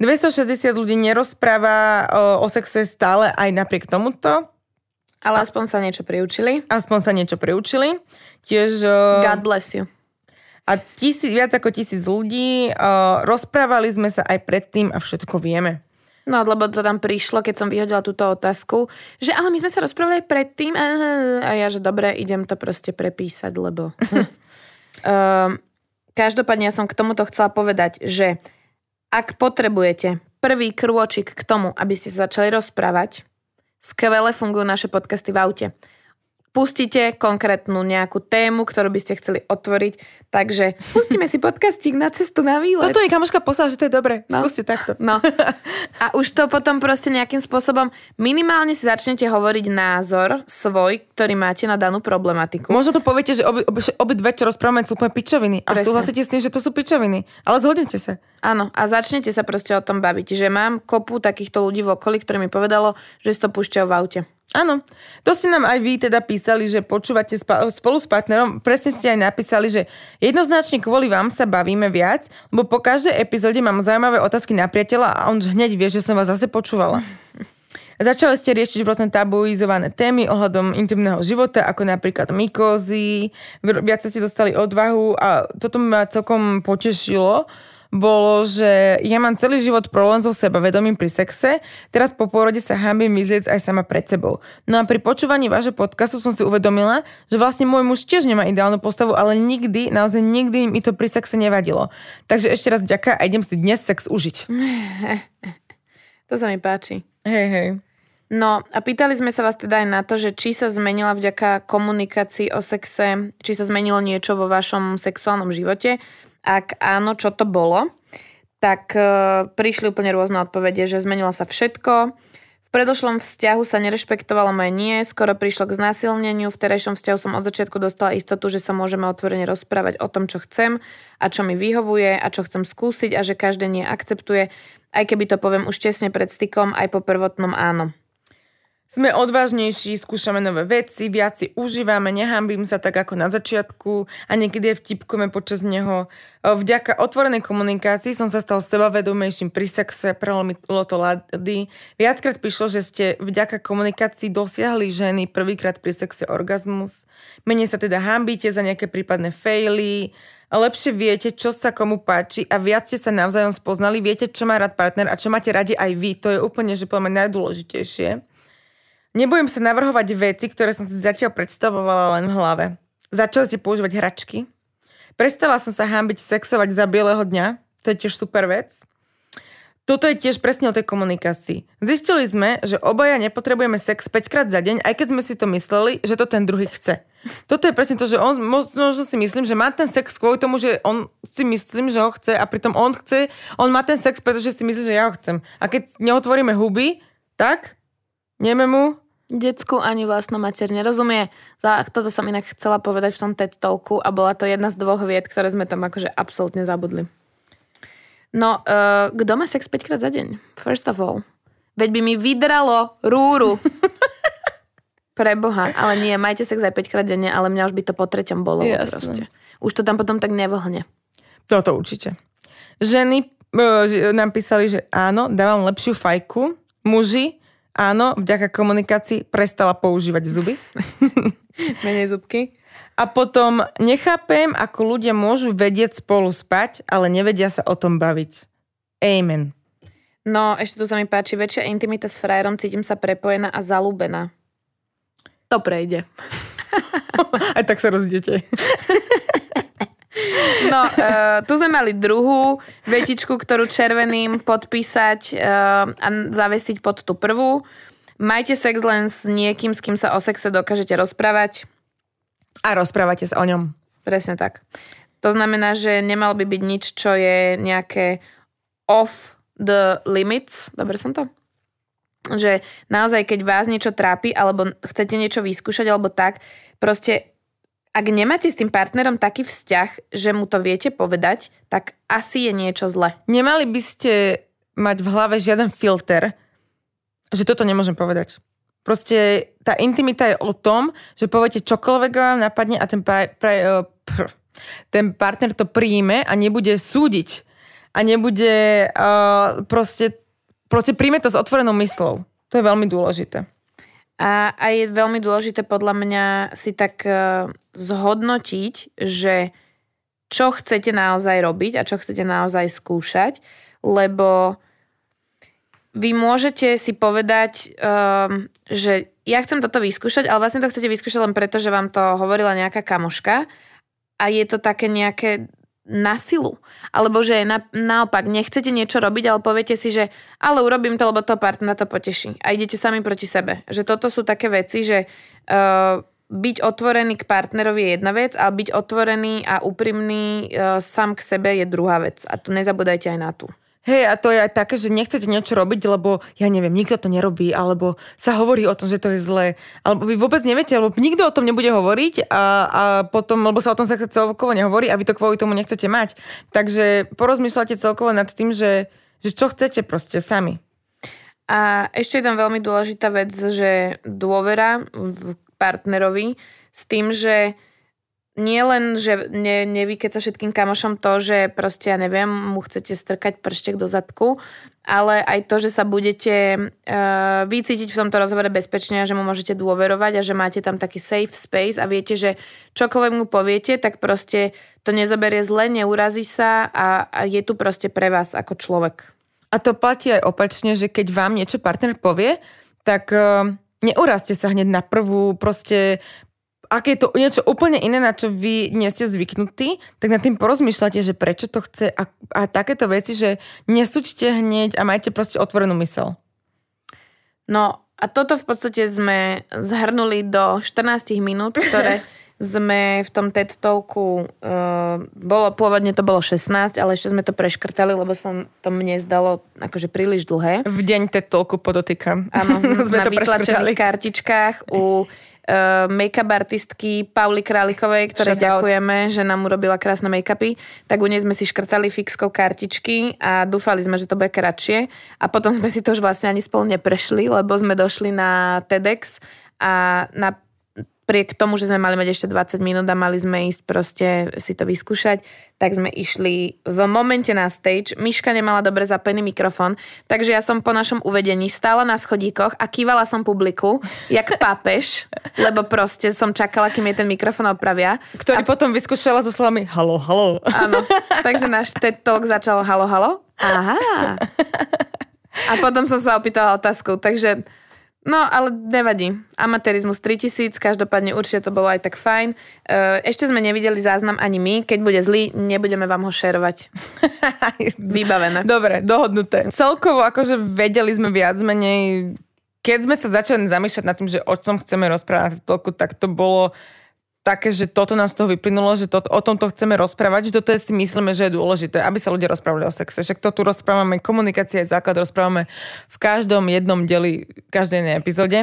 260 ľudí nerozpráva o, o sexe stále aj napriek tomuto. Ale aspoň sa niečo priučili. Aspoň sa niečo priučili. Tiež... God bless you. A tisíc, viac ako tisíc ľudí. o, rozprávali sme sa aj predtým a všetko vieme. No, lebo to tam prišlo, keď som vyhodila túto otázku, že ale my sme sa rozprávali aj predtým a ja, že dobre, idem to proste prepísať, lebo... um, každopádne ja som k tomuto chcela povedať, že ak potrebujete prvý krôčik k tomu, aby ste sa začali rozprávať, skvele fungujú naše podcasty v aute. Pustíte konkrétnu nejakú tému, ktorú by ste chceli otvoriť, takže pustíme si podcastík na cestu na výlet. Toto mi kamoška poslala, že to je dobre. No. Skúste takto. No. A už to potom proste nejakým spôsobom minimálne si začnete hovoriť názor svoj, ktorý máte na danú problematiku. Možno to poviete, že obi, obi, obi dve, čo rozprávame, sú úplne pičoviny. A Presne. súhlasíte s tým, že to sú pičoviny. Ale zhodnete sa. Áno, a začnete sa proste o tom baviť, že mám kopu takýchto ľudí v okolí, ktorí mi povedalo, že si to púšťajú v aute. Áno, to ste nám aj vy teda písali, že počúvate spa- spolu s partnerom, presne ste aj napísali, že jednoznačne kvôli vám sa bavíme viac, lebo po každej epizóde mám zaujímavé otázky na priateľa a on hneď vie, že som vás zase počúvala. Začali ste riešiť rôzne tabuizované témy ohľadom intimného života, ako napríklad mykózy, viac ste dostali odvahu a toto ma celkom potešilo, bolo, že ja mám celý život problém so sebavedomím pri sexe, teraz po porode sa hambím myslieť aj sama pred sebou. No a pri počúvaní vášho podcastu som si uvedomila, že vlastne môj muž tiež nemá ideálnu postavu, ale nikdy, naozaj nikdy mi to pri sexe nevadilo. Takže ešte raz ďaká a idem si dnes sex užiť. To sa mi páči. Hej, hej. No a pýtali sme sa vás teda aj na to, že či sa zmenila vďaka komunikácii o sexe, či sa zmenilo niečo vo vašom sexuálnom živote. Ak áno, čo to bolo, tak e, prišli úplne rôzne odpovede, že zmenilo sa všetko. V predošlom vzťahu sa nerešpektovalo moje nie, skoro prišlo k znásilneniu, v terajšom vzťahu som od začiatku dostala istotu, že sa môžeme otvorene rozprávať o tom, čo chcem a čo mi vyhovuje a čo chcem skúsiť a že každé nie akceptuje, aj keby to poviem už tesne pred stykom, aj po prvotnom áno. Sme odvážnejší, skúšame nové veci, viac si užívame, nehambím sa tak ako na začiatku a niekedy aj vtipkujeme počas neho. Vďaka otvorenej komunikácii som sa stal sebavedomejším pri sexe, prelomilo to lady. Viackrát prišlo, že ste vďaka komunikácii dosiahli ženy prvýkrát pri sexe orgazmus. Menej sa teda hambíte za nejaké prípadné faily, lepšie viete, čo sa komu páči a viac ste sa navzájom spoznali, viete, čo má rád partner a čo máte radi aj vy. To je úplne, že mňa najdôležitejšie. Nebojím sa navrhovať veci, ktoré som si zatiaľ predstavovala len v hlave. Začala si používať hračky. Prestala som sa hambiť sexovať za bieleho dňa. To je tiež super vec. Toto je tiež presne o tej komunikácii. Zistili sme, že obaja nepotrebujeme sex 5 krát za deň, aj keď sme si to mysleli, že to ten druhý chce. Toto je presne to, že on možno si myslím, že má ten sex kvôli tomu, že on si myslím, že ho chce a pritom on chce, on má ten sex, pretože si myslí, že ja ho chcem. A keď neotvoríme huby, tak nieme mu Decku ani vlastná mater nerozumie. Za, toto som inak chcela povedať v tom TED Talku a bola to jedna z dvoch vied, ktoré sme tam akože absolútne zabudli. No, uh, kto má sex 5 krát za deň? First of all. Veď by mi vydralo rúru. Preboha, ale nie, majte sex aj 5 krát denne, ale mňa už by to po treťom bolo proste. Už to tam potom tak nevlhne. Toto určite. Ženy uh, nám písali, že áno, dávam lepšiu fajku. Muži, Áno, vďaka komunikácii prestala používať zuby. Menej zubky. A potom nechápem, ako ľudia môžu vedieť spolu spať, ale nevedia sa o tom baviť. Amen. No, ešte tu sa mi páči, väčšia intimita s frajerom, cítim sa prepojená a zalúbená. To prejde. Aj tak sa rozdete. No, uh, tu sme mali druhú vetičku, ktorú červeným podpísať uh, a zavesiť pod tú prvú. Majte sex len s niekým, s kým sa o sexe dokážete rozprávať. A rozprávate sa o ňom. Presne tak. To znamená, že nemal by byť nič, čo je nejaké off the limits. Dobre som to? Že naozaj, keď vás niečo trápi, alebo chcete niečo vyskúšať, alebo tak, proste ak nemáte s tým partnerom taký vzťah, že mu to viete povedať, tak asi je niečo zle. Nemali by ste mať v hlave žiaden filter, že toto nemôžem povedať. Proste tá intimita je o tom, že poviete čokoľvek vám napadne a ten, pra, pra, e, pr, ten partner to príjme a nebude súdiť. A nebude uh, proste, proste príjme to s otvorenou myslou. To je veľmi dôležité. A, a je veľmi dôležité podľa mňa si tak uh, zhodnotiť, že čo chcete naozaj robiť a čo chcete naozaj skúšať, lebo vy môžete si povedať, um, že ja chcem toto vyskúšať, ale vlastne to chcete vyskúšať len preto, že vám to hovorila nejaká kamoška a je to také nejaké na silu. Alebo že na, naopak nechcete niečo robiť, ale poviete si, že ale urobím to, lebo to partnera to poteší. A idete sami proti sebe. Že toto sú také veci, že uh, byť otvorený k partnerovi je jedna vec, ale byť otvorený a úprimný uh, sám k sebe je druhá vec. A tu nezabudajte aj na tú. Hej, a to je aj také, že nechcete niečo robiť, lebo ja neviem, nikto to nerobí, alebo sa hovorí o tom, že to je zlé, alebo vy vôbec neviete, lebo nikto o tom nebude hovoriť a, a potom, lebo sa o tom sa celkovo nehovorí a vy to kvôli tomu nechcete mať. Takže porozmýšľate celkovo nad tým, že, že čo chcete proste sami. A ešte je tam veľmi dôležitá vec, že dôvera v partnerovi s tým, že nie len, že ne, nevykeca všetkým kamošom to, že proste, ja neviem, mu chcete strkať prštek do zadku, ale aj to, že sa budete uh, vycítiť v tomto rozhovore bezpečne a že mu môžete dôverovať a že máte tam taký safe space a viete, že čokoľvek mu poviete, tak proste to nezoberie zle, neurazí sa a, a je tu proste pre vás ako človek. A to platí aj opačne, že keď vám niečo partner povie, tak uh, neurazte sa hneď na prvú, proste ak je to niečo úplne iné, na čo vy nie ste zvyknutí, tak nad tým porozmýšľate, že prečo to chce a, a takéto veci, že nesúďte hneď a majte proste otvorenú mysel. No a toto v podstate sme zhrnuli do 14 minút, ktoré sme v tom TED Talku, uh, bolo, pôvodne to bolo 16, ale ešte sme to preškrtali, lebo som to mne zdalo akože príliš dlhé. V deň TED Talku podotýkam. Áno, sme na vytlačených kartičkách u uh, make-up artistky Pauli Králikovej, ktorej Shout ďakujeme, out. že nám urobila krásne make-upy, tak u nej sme si škrtali fixkou kartičky a dúfali sme, že to bude kratšie. A potom sme si to už vlastne ani spolu neprešli, lebo sme došli na TEDx a na napriek tomu, že sme mali mať ešte 20 minút a mali sme ísť proste si to vyskúšať, tak sme išli v momente na stage. Miška nemala dobre zapený mikrofón, takže ja som po našom uvedení stála na schodíkoch a kývala som publiku, jak pápež, lebo proste som čakala, kým je ten mikrofón opravia. Ktorý a... potom vyskúšala so slovami halo, halo. Áno, takže náš TED Talk začal halo, halo. Aha. A potom som sa opýtala otázku, takže No, ale nevadí. Amatérizmus 3000, každopádne určite to bolo aj tak fajn. E, ešte sme nevideli záznam ani my. Keď bude zlý, nebudeme vám ho šerovať. Vybavené. Dobre, dohodnuté. Celkovo akože vedeli sme viac menej, keď sme sa začali zamýšľať nad tým, že o čom chceme rozprávať toľko, tak to bolo také, že toto nám z toho vyplynulo, že to, o tomto chceme rozprávať, že toto je, si myslíme, že je dôležité, aby sa ľudia rozprávali o sexe. Však to tu rozprávame, komunikácia je základ, rozprávame v každom jednom deli, každej jednej epizóde.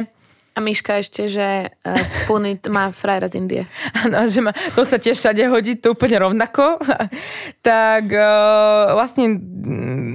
A Miška ešte, že uh, Punit má frajera z Indie. Áno, že ma, to sa tiež všade hodí, to úplne rovnako. tak uh, vlastne mm,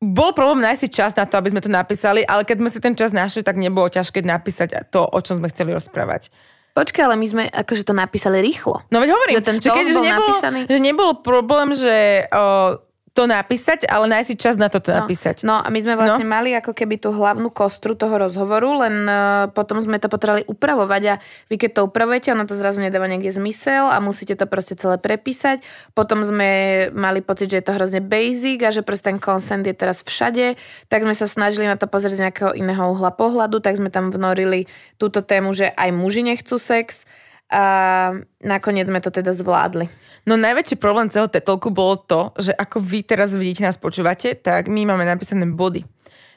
bol problém nájsť si čas na to, aby sme to napísali, ale keď sme si ten čas našli, tak nebolo ťažké napísať to, o čom sme chceli rozprávať. Počkaj, ale my sme akože to napísali rýchlo. No veď hovorím, Že ten že, keď, bol že, nebol, napísaný. že nebol problém, že o, to napísať, ale nájsť si čas na to, to No, napísať. no a my sme vlastne no. mali ako keby tú hlavnú kostru toho rozhovoru, len uh, potom sme to potrebovali upravovať a vy keď to upravujete, ono to zrazu nedáva nejaký zmysel a musíte to proste celé prepísať. Potom sme mali pocit, že je to hrozne basic a že proste ten consent je teraz všade, tak sme sa snažili na to pozrieť z nejakého iného uhla pohľadu, tak sme tam vnorili túto tému, že aj muži nechcú sex a nakoniec sme to teda zvládli. No najväčší problém celého tetolku bolo to, že ako vy teraz vidíte, nás počúvate, tak my máme napísané body.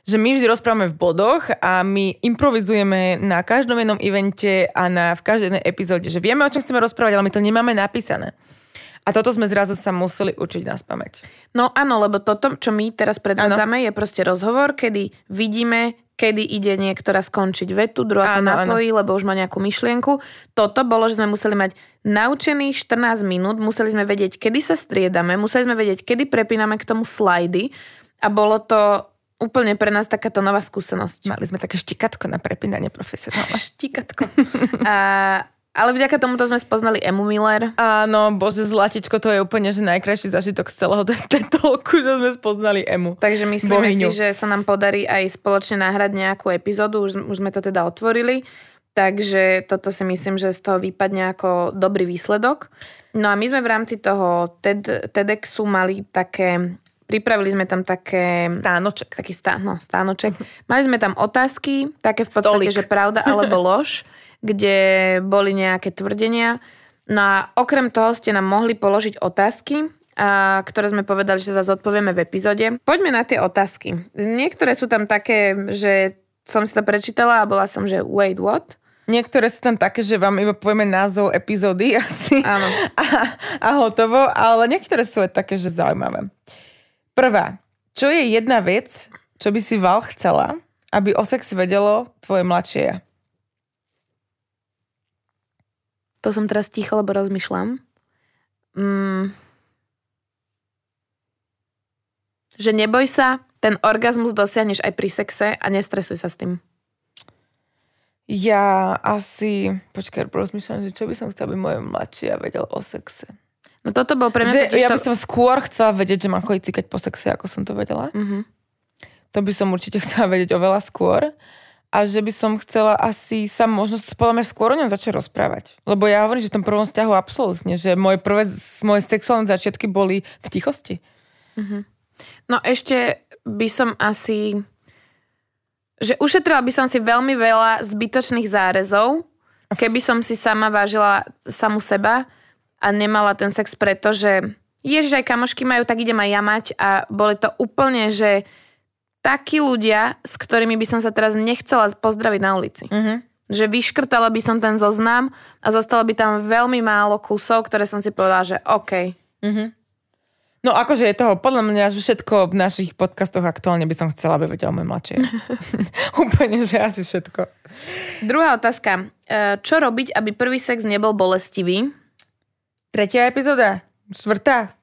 Že my vždy rozprávame v bodoch a my improvizujeme na každom jednom evente a na, v každej jednej epizóde, že vieme, o čom chceme rozprávať, ale my to nemáme napísané. A toto sme zrazu sa museli učiť na spameť. No áno, lebo toto, čo my teraz predvádzame, je proste rozhovor, kedy vidíme, kedy ide niektorá skončiť vetu, druhá sa Áno, áno. napojí, lebo už má nejakú myšlienku. Toto bolo, že sme museli mať naučených 14 minút, museli sme vedieť, kedy sa striedame, museli sme vedieť, kedy prepíname k tomu slajdy a bolo to úplne pre nás takáto nová skúsenosť. Mali sme také štikatko na prepínanie profesionálne. Štikatko. A, ale vďaka tomuto sme spoznali Emu Miller. Áno, bože, zlatičko, to je úplne že najkrajší zažitok z celého tetolku, že sme spoznali Emu. Takže myslíme Bohyňu. si, že sa nám podarí aj spoločne nahrať nejakú epizódu, už, už sme to teda otvorili, takže toto si myslím, že z toho vypadne ako dobrý výsledok. No a my sme v rámci toho TED, TEDxu mali také, pripravili sme tam také... Stánoček. Taký stá, no, stánoček. Mali sme tam otázky, také v podstate, Stolík. že pravda alebo lož, kde boli nejaké tvrdenia. No a okrem toho ste nám mohli položiť otázky, a, ktoré sme povedali, že zase odpovieme v epizóde. Poďme na tie otázky. Niektoré sú tam také, že som si to prečítala a bola som, že wait, what? Niektoré sú tam také, že vám iba povieme názov epizódy asi. Áno. A, a hotovo, ale niektoré sú aj také, že zaujímavé. Prvá. Čo je jedna vec, čo by si Val chcela, aby o sex vedelo tvoje mladšie ja? To som teraz ticho, lebo rozmýšľam. Mm. Že neboj sa, ten orgazmus dosiahneš aj pri sexe a nestresuj sa s tým. Ja asi... Počkaj, rozmýšľam, že čo by som chcela, aby moje mladšie vedel o sexe. No toto bol pre mňa Že ja to... by som skôr chcela vedieť, že mám chodiť cikať po sexe, ako som to vedela. Mhm. To by som určite chcela vedieť oveľa skôr. A že by som chcela asi sa možno podľa mňa skôr o ňom začať rozprávať. Lebo ja hovorím, že v tom prvom vzťahu absolútne, že moje prvé, moje sexuálne začiatky boli v tichosti. No ešte by som asi... Že ušetrila by som si veľmi veľa zbytočných zárezov, keby som si sama vážila samu seba a nemala ten sex preto, že ježiš, aj kamošky majú, tak idem aj ja mať a boli to úplne, že takí ľudia, s ktorými by som sa teraz nechcela pozdraviť na ulici. Mhm. Že vyškrtala by som ten zoznam a zostalo by tam veľmi málo kusov, ktoré som si povedala, že OK. No akože je toho, podľa mňa všetko v našich podcastoch aktuálne by som chcela, aby vedel môj mladšie. Úplne, že asi všetko. Druhá otázka. E, Čo robiť, aby prvý sex nebol bolestivý? Tretia epizóda? Štvrtá?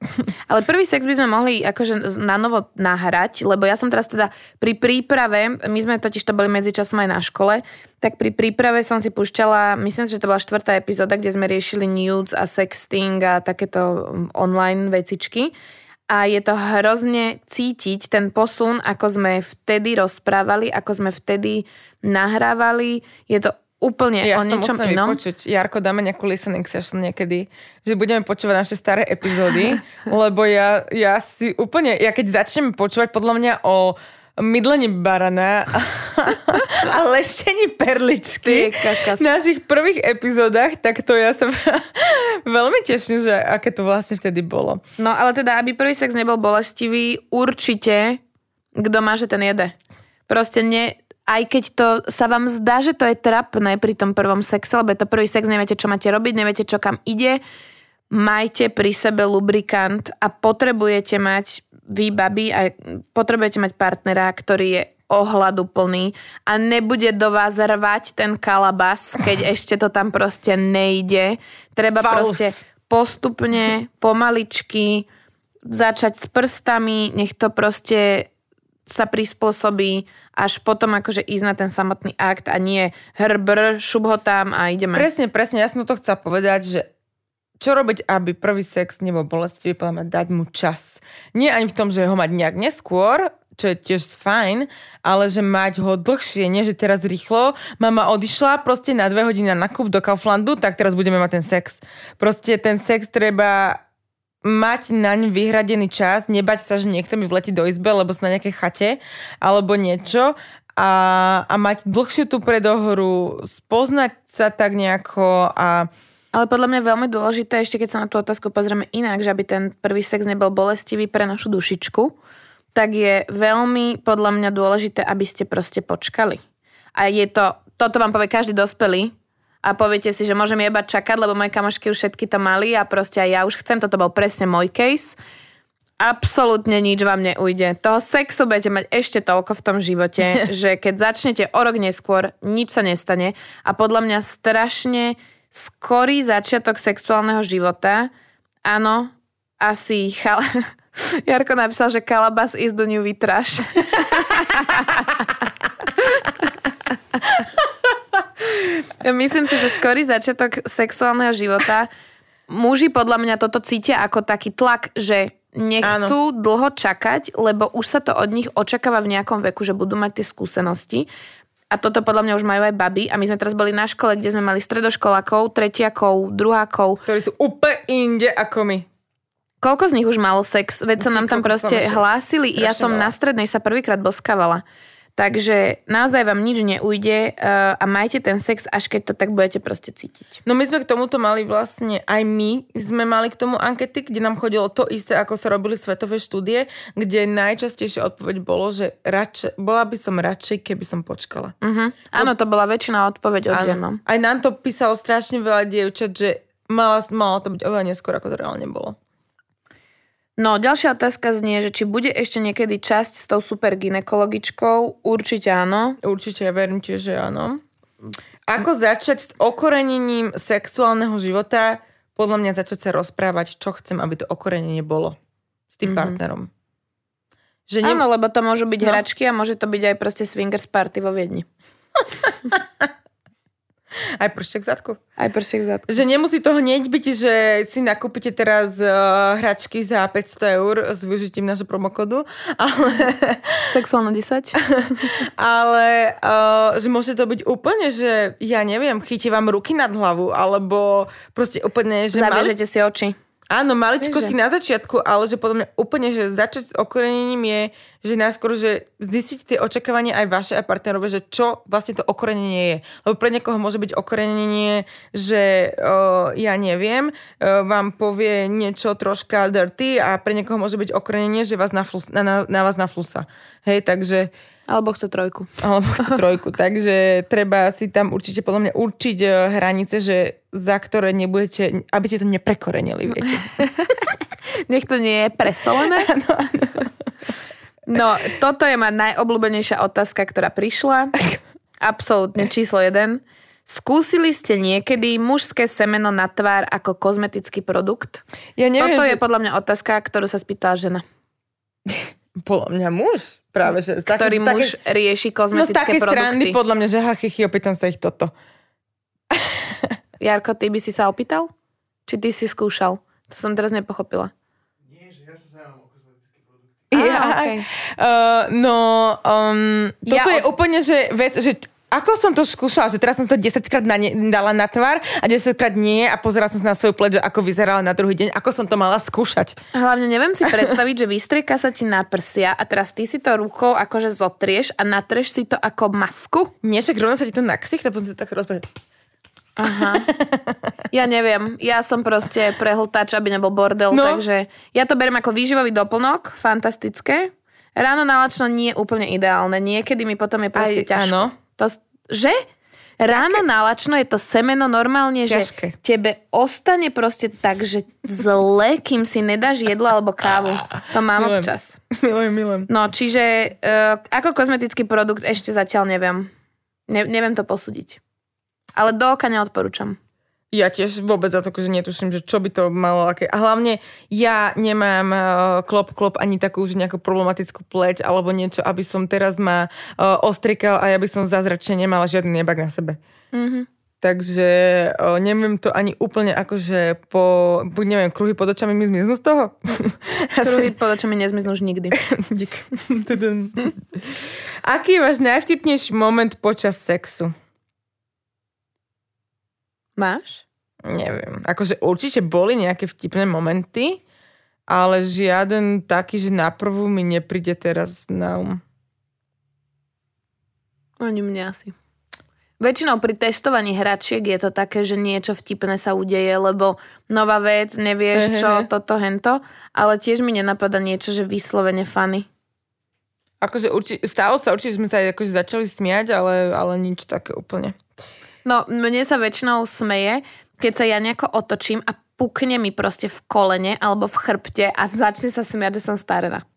Ale prvý sex by sme mohli akože na novo nahrať, lebo ja som teraz teda pri príprave, my sme totiž to boli medzičasom aj na škole, tak pri príprave som si púšťala, myslím že to bola štvrtá epizóda, kde sme riešili nudes a sexting a takéto mm, online vecičky. A je to hrozne cítiť ten posun, ako sme vtedy rozprávali, ako sme vtedy nahrávali. Je to úplne Ja o niečom musím inom. vypočuť. Jarko, dáme nejakú listening session niekedy, že budeme počúvať naše staré epizódy, lebo ja, ja si úplne, ja keď začnem počúvať podľa mňa o mydlení barana a, leštení perličky v našich prvých epizódach, tak to ja sa veľmi teším, že aké to vlastne vtedy bolo. No ale teda, aby prvý sex nebol bolestivý, určite, kto má, že ten jede. Proste ne, aj keď to sa vám zdá, že to je trapné pri tom prvom sexe, lebo je to prvý sex, neviete, čo máte robiť, neviete, čo kam ide, majte pri sebe lubrikant a potrebujete mať výbaby a potrebujete mať partnera, ktorý je ohľadu plný a nebude do vás rvať ten kalabas, keď ešte to tam proste nejde. Treba Faust. proste postupne, pomaličky, začať s prstami, nech to proste sa prispôsobí až potom akože ísť na ten samotný akt a nie hrbr, šup ho tam a ideme. Presne, presne, ja som to chcela povedať, že čo robiť, aby prvý sex nebol bolestivý, podľa mňa dať mu čas. Nie ani v tom, že ho mať nejak neskôr, čo je tiež fajn, ale že mať ho dlhšie, nie že teraz rýchlo. Mama odišla proste na dve hodiny na nákup do Kauflandu, tak teraz budeme mať ten sex. Proste ten sex treba mať naň vyhradený čas, nebať sa, že niekto mi vletí do izbe, lebo som na nejakej chate, alebo niečo a, a mať dlhšiu tú predohru, spoznať sa tak nejako a Ale podľa mňa je veľmi dôležité, ešte keď sa na tú otázku pozrieme inak, že aby ten prvý sex nebol bolestivý pre našu dušičku, tak je veľmi podľa mňa dôležité, aby ste proste počkali. A je to, toto vám povie každý dospelý a poviete si, že môžem jebať čakať, lebo moje kamošky už všetky to mali a proste aj ja už chcem, toto bol presne môj case. Absolútne nič vám neujde. Toho sexu budete mať ešte toľko v tom živote, že keď začnete o rok neskôr, nič sa nestane. A podľa mňa strašne skorý začiatok sexuálneho života, áno, asi chal... Jarko napísal, že Calabas is the new vitraž. Myslím si, že skorý začiatok sexuálneho života muži podľa mňa toto cítia ako taký tlak, že nechcú Áno. dlho čakať, lebo už sa to od nich očakáva v nejakom veku, že budú mať tie skúsenosti. A toto podľa mňa už majú aj baby. A my sme teraz boli na škole, kde sme mali stredoškolákov, tretiakov, druhákov. ktorí sú úplne inde ako my. Koľko z nich už malo sex? Veď sa nám tam proste hlásili. Ja som na strednej sa prvýkrát boskávala. Takže naozaj vám nič neujde uh, a majte ten sex, až keď to tak budete proste cítiť. No my sme k tomuto mali vlastne, aj my sme mali k tomu ankety, kde nám chodilo to isté, ako sa robili svetové štúdie, kde najčastejšia odpoveď bolo, že radšej, bola by som radšej, keby som počkala. Uh-huh. Áno, to bola väčšina odpoveď od žien. Áno. Aj nám to písalo strašne veľa dievčat, že mala, malo to byť oveľa neskôr, ako to reálne bolo. No, ďalšia otázka znie, že či bude ešte niekedy časť s tou super ginekologičkou. Určite áno. Určite, ja verím tiež, že áno. Ako začať s okorenením sexuálneho života? Podľa mňa začať sa rozprávať, čo chcem, aby to okorenenie bolo s tým mm-hmm. partnerom. Že Áno, lebo to môžu byť no. hračky a môže to byť aj proste swingers party vo Viedni. Aj prštek v zadku. Aj pršiek v zadku. Že nemusí to hneď byť, že si nakúpite teraz uh, hračky za 500 eur s využitím nášho promokodu, ale, Sexuálne 10. ale uh, že môže to byť úplne, že ja neviem, chytí vám ruky nad hlavu, alebo proste úplne, že Zaviažete si oči. Áno, maličkosti na začiatku, ale že podľa mňa úplne, že začať s okorenením je, že najskôr, že zistiť tie očakávania aj vaše a partnerové, že čo vlastne to okorenenie je. Lebo pre niekoho môže byť okorenenie, že uh, ja neviem, uh, vám povie niečo troška dirty a pre niekoho môže byť okorenenie, že vás naflus, na, na, na vás naflusa. Hej, takže Alebo chce trojku. alebo chce trojku. Takže treba si tam určite podľa mňa určiť eh, hranice, že za ktoré nebudete, aby ste to neprekorenili, viete. Nech to nie je presolené. No, toto je ma najobľúbenejšia otázka, ktorá prišla. Absolútne číslo jeden. Skúsili ste niekedy mužské semeno na tvár ako kozmetický produkt? Ja neviem, Toto že... je podľa mňa otázka, ktorú sa spýtala žena. Podľa mňa muž. Práve, že... z také- Ktorý také- muž rieši No kozmetické takej strany produkty. podľa mňa, že hachychy, opýtam sa ich toto. Jarko, ty by si sa opýtal? Či ty si skúšal? To som teraz nepochopila. Nie, že ja sa zaujímam o kozmetické produkty. Ja, okej. uh, no, um, Ja toto je od- úplne, že vec, že ako som to skúšala, že teraz som to 10 krát na ne, dala na tvár a 10 krát nie a pozerala som sa na svoju pleť, že ako vyzerala na druhý deň, ako som to mala skúšať. Hlavne neviem si predstaviť, že vystrieka sa ti na prsia a teraz ty si to rukou akože zotrieš a natreš si to ako masku. Nie, však rovno sa ti to na ksich, tak potom si to tak rozbeže. Aha. Ja neviem, ja som proste prehltač, aby nebol bordel, No. takže ja to beriem ako výživový doplnok, fantastické. Ráno nalačno nie je úplne ideálne. Niekedy mi potom je proste Aj, ťažko. áno. To, že? Ráno nalačno je to semeno normálne, že Ťažké. tebe ostane proste tak, že zle, kým si nedáš jedlo alebo kávu. To mám Milujem. občas. Milujem, milujem. No, čiže uh, ako kozmetický produkt ešte zatiaľ neviem. Ne, neviem to posúdiť. Ale do oka neodporúčam. Ja tiež vôbec za to, že netuším, že čo by to malo aké. A hlavne ja nemám uh, klop klop ani takú už nejakú problematickú pleť alebo niečo, aby som teraz ma uh, ostrikal a ja by som zázračne nemala žiadny nebak na sebe. Mhm. Takže uh, neviem to ani úplne akože po, buď neviem, kruhy pod očami mi zmiznú z toho. Kruhy pod očami nezmiznú už nikdy. Dík. Aký je váš najvtipnejší moment počas sexu? Máš? Neviem. Akože určite boli nejaké vtipné momenty, ale žiaden taký, že na prvú mi nepríde teraz na um. Ani mne asi. Väčšinou pri testovaní hračiek je to také, že niečo vtipné sa udeje, lebo nová vec, nevieš čo, toto, hento, ale tiež mi nenapadá niečo, že vyslovene funny. Akože urči, stalo sa určite, že sme sa akože začali smiať, ale, ale nič také úplne. No, mne sa väčšinou smeje, keď sa ja nejako otočím a pukne mi proste v kolene alebo v chrbte a začne sa smiať, že som stará.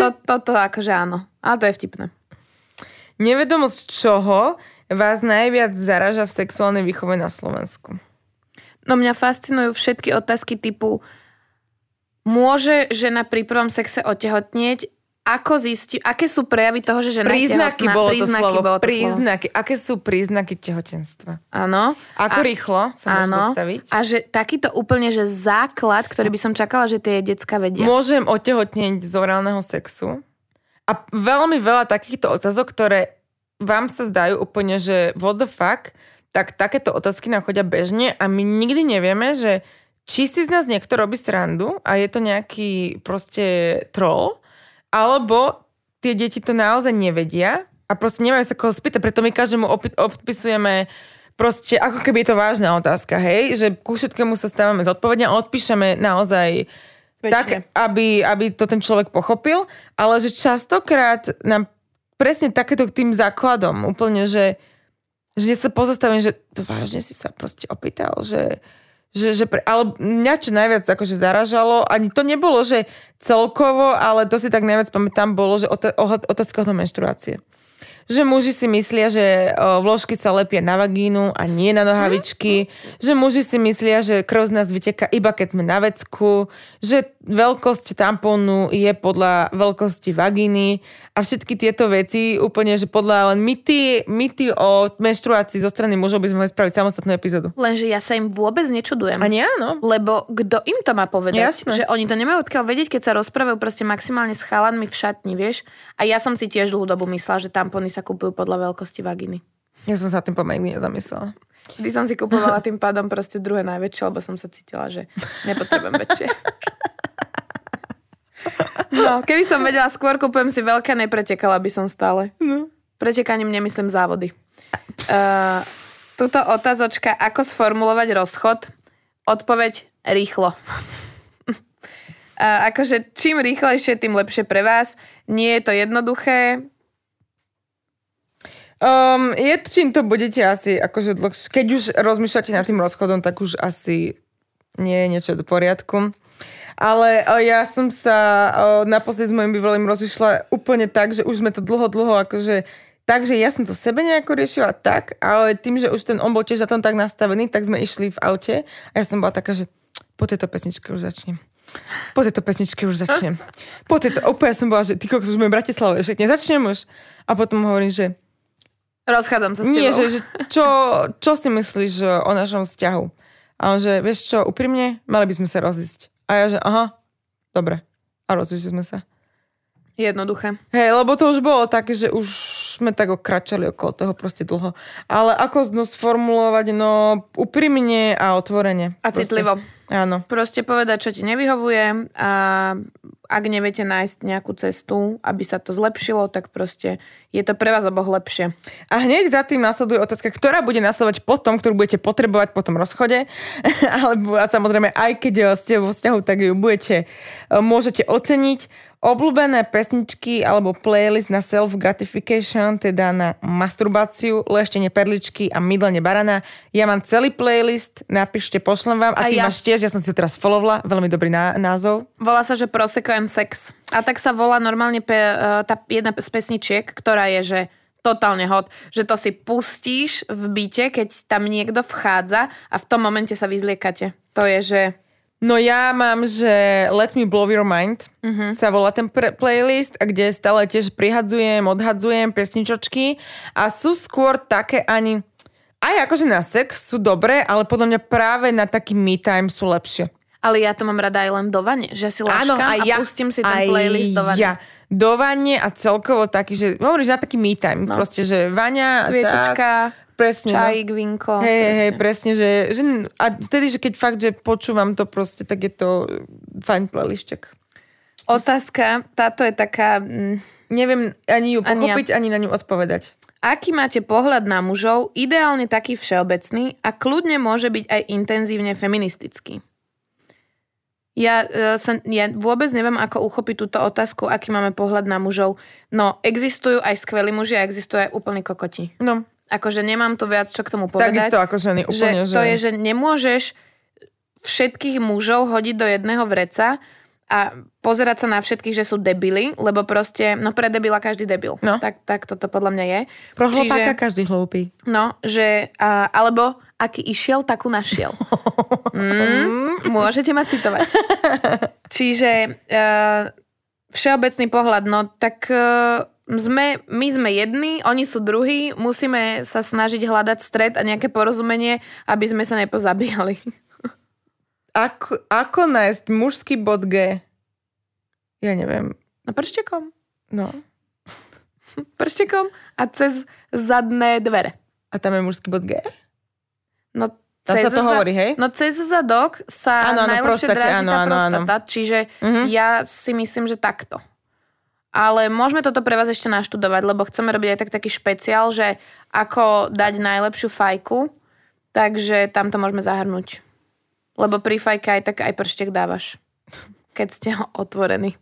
to, toto akože áno. Ale to je vtipné. Nevedomosť čoho vás najviac zaraža v sexuálnej výchove na Slovensku? No mňa fascinujú všetky otázky typu môže žena pri prvom sexe otehotnieť? Ako zistí, aké sú prejavy toho, že žena Príznaky tehotná? bolo to slovo. bolo to slovo. príznaky. Aké sú príznaky tehotenstva? Áno. Ako A- rýchlo sa Áno. dostaviť? A že takýto úplne, že základ, ktorý by som čakala, že tie decka vedia. Môžem otehotnieť z orálneho sexu. A veľmi veľa takýchto otázok, ktoré vám sa zdajú úplne, že what the fuck, tak takéto otázky nám chodia bežne a my nikdy nevieme, že či si z nás niekto robí srandu a je to nejaký proste troll, alebo tie deti to naozaj nevedia a proste nemajú sa koho spýtať, preto my každému opi- odpisujeme proste, ako keby je to vážna otázka, hej, že ku všetkému sa stávame zodpovedne a odpíšeme naozaj Väčšine. tak, aby, aby to ten človek pochopil, ale že častokrát nám presne takéto k tým základom úplne, že, že sa pozastavím, že to vážne si sa proste opýtal, že, že, že pre, ale mňa čo najviac akože zaražalo, ani to nebolo, že celkovo, ale to si tak najviac pamätám, bolo, že otázka ohľadom menštruácie. Že muži si myslia, že o, vložky sa lepia na vagínu a nie na nohavičky. Že muži si myslia, že krv z nás vyteká iba keď sme na vecku. Že veľkosť tampónu je podľa veľkosti vagíny. A všetky tieto veci úplne, že podľa len mýty, mýty o menštruácii zo strany mužov by sme mohli spraviť samostatnú epizódu. Lenže ja sa im vôbec nečudujem. Ani áno. Lebo kto im to má povedať? Jasné. Že oni to nemajú odkiaľ vedieť, keď sa rozprávajú proste maximálne s chalanmi v šatni, vieš? A ja som si tiež dlhú dobu myslela, že tampony sa kupujú podľa veľkosti vaginy. Ja som sa tým pomaly nezamyslela. Vždy som si kupovala tým pádom proste druhé najväčšie, lebo som sa cítila, že nepotrebujem väčšie. No, keby som vedela, skôr kupujem si veľké, nepretekala by som stále. No. Pretekaním nemyslím závody. Uh, tuto otázočka, ako sformulovať rozchod? Odpoveď rýchlo. Uh, akože čím rýchlejšie, tým lepšie pre vás. Nie je to jednoduché. Um, je čím to budete asi, akože dlhšie, keď už rozmýšľate nad tým rozchodom, tak už asi nie je niečo do poriadku. Ale o, ja som sa o, naposledy s mojim bývalým rozišla úplne tak, že už sme to dlho, dlho akože Takže ja som to sebe nejako riešila tak, ale tým, že už ten on bol tiež na tom tak nastavený, tak sme išli v aute a ja som bola taká, že po tejto pesničke už začnem. Po tejto pesničke už začnem. Po tejto, úplne som bola, že ty kokos, už sme v Bratislave, že nezačnem už. A potom hovorím, že Rozchádzam sa s nie, tebou. že, že čo, čo si myslíš o našom vzťahu? A on že, vieš čo, úprimne, mali by sme sa rozísť. A ja že, aha, dobre. A rozíšli sme sa. Jednoduché. Hej, lebo to už bolo také, že už sme tak okračali okolo toho proste dlho. Ale ako no sformulovať, no úprimne a otvorene. A Proste. citlivo. Áno. Proste povedať, čo ti nevyhovuje a ak neviete nájsť nejakú cestu, aby sa to zlepšilo, tak proste je to pre vás oboch lepšie. A hneď za tým nasleduje otázka, ktorá bude nasledovať potom, ktorú budete potrebovať po tom rozchode. Alebo a samozrejme, aj keď ste vo vzťahu, tak ju budete, e, môžete oceniť. Obľúbené pesničky alebo playlist na self-gratification, teda na masturbáciu, leštenie perličky a mydlenie barana. Ja mám celý playlist, napíšte, pošlem vám. A, A ty ja. máš tiež, ja som si ho teraz followla, veľmi dobrý ná- názov. Volá sa, že Prosecco and Sex. A tak sa volá normálne pe, eh, tá jedna z pesničiek, ktorá je, že totálne hot, že to si pustíš v byte, keď tam niekto vchádza a v tom momente sa vyzliekate. To je, že... No ja mám, že Let Me Blow Your Mind uh-huh. sa volá ten pre- playlist, a kde stále tiež prihadzujem, odhadzujem pesničočky a sú skôr také ani... Aj akože na sex sú dobré, ale podľa mňa práve na taký me time sú lepšie. Ale ja to mám rada aj len do vane, že si láškam a pustím si ten playlist do vane. Ja. Do vane a celkovo taký, že hovoríš na taký me time. No. Proste, že vaňa a tak. Presne, no. čajík, vinko. Hej, hej, hej, presne. presne, že, že a vtedy, že keď fakt, že počúvam to proste, tak je to fajn playlistek. Otázka, táto je taká... Mm, Neviem ani ju Ani ja. pochopiť, ani na ňu odpovedať. Aký máte pohľad na mužov, ideálne taký všeobecný a kľudne môže byť aj intenzívne feministický? Ja, e, sa, ja vôbec neviem, ako uchopiť túto otázku, aký máme pohľad na mužov. No, existujú aj skvelí muži a existujú aj úplní kokoti. No, Akože nemám tu viac čo k tomu povedať. takisto ako ženy, úplne, že, to je, že nemôžeš všetkých mužov hodiť do jedného vreca a pozerať sa na všetkých, že sú debili, lebo proste, no pre debila každý debil. No. Tak, tak toto podľa mňa je. Pro hlupáka každý hlúpy. No, že, a, alebo aký išiel, takú našiel. Mm, môžete ma citovať. Čiže uh, všeobecný pohľad, no tak uh, sme, my sme jedni, oni sú druhí, musíme sa snažiť hľadať stred a nejaké porozumenie, aby sme sa nepozabíjali. Ako, ako nájsť mužský bod G? Ja neviem. No prštekom. No. Prštekom a cez zadné dvere. A tam je mužský bod G? No, Tam sa to za- hovorí, hej? No cez zadok sa Áno, áno, najlepšie prostate, dráži áno, tá áno, áno. prostata, čiže Mhm. ja si myslím, že takto. Ale môžeme toto pre vás ešte naštudovať, lebo chceme robiť aj tak taký špeciál, že ako dať najlepšiu fajku, takže tam to môžeme zahrnúť. Lebo pri fajke aj tak aj prštek dávaš, keď ste otvorení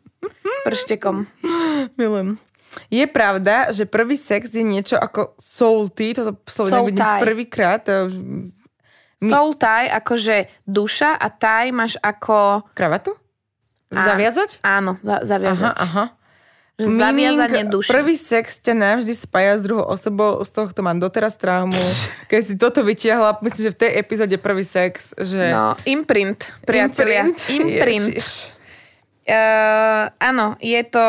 prštekom. Milujem. Je pravda, že prvý sex je niečo ako soul tea, toto slovo tie. prvýkrát. My- Soul tie, akože duša a tie máš ako... Kravatu? Zaviazať? Áno, za, zaviazať. Aha, aha. Že zaviazanie Meaning, duše. Prvý sex ťa navždy spája s druhou osobou, z tohto mám doteraz traumu. Keď si toto vytiahla, myslím, že v tej epizóde prvý sex, že... No, imprint, priatelia. Imprint. Ježiš. Uh, áno, je to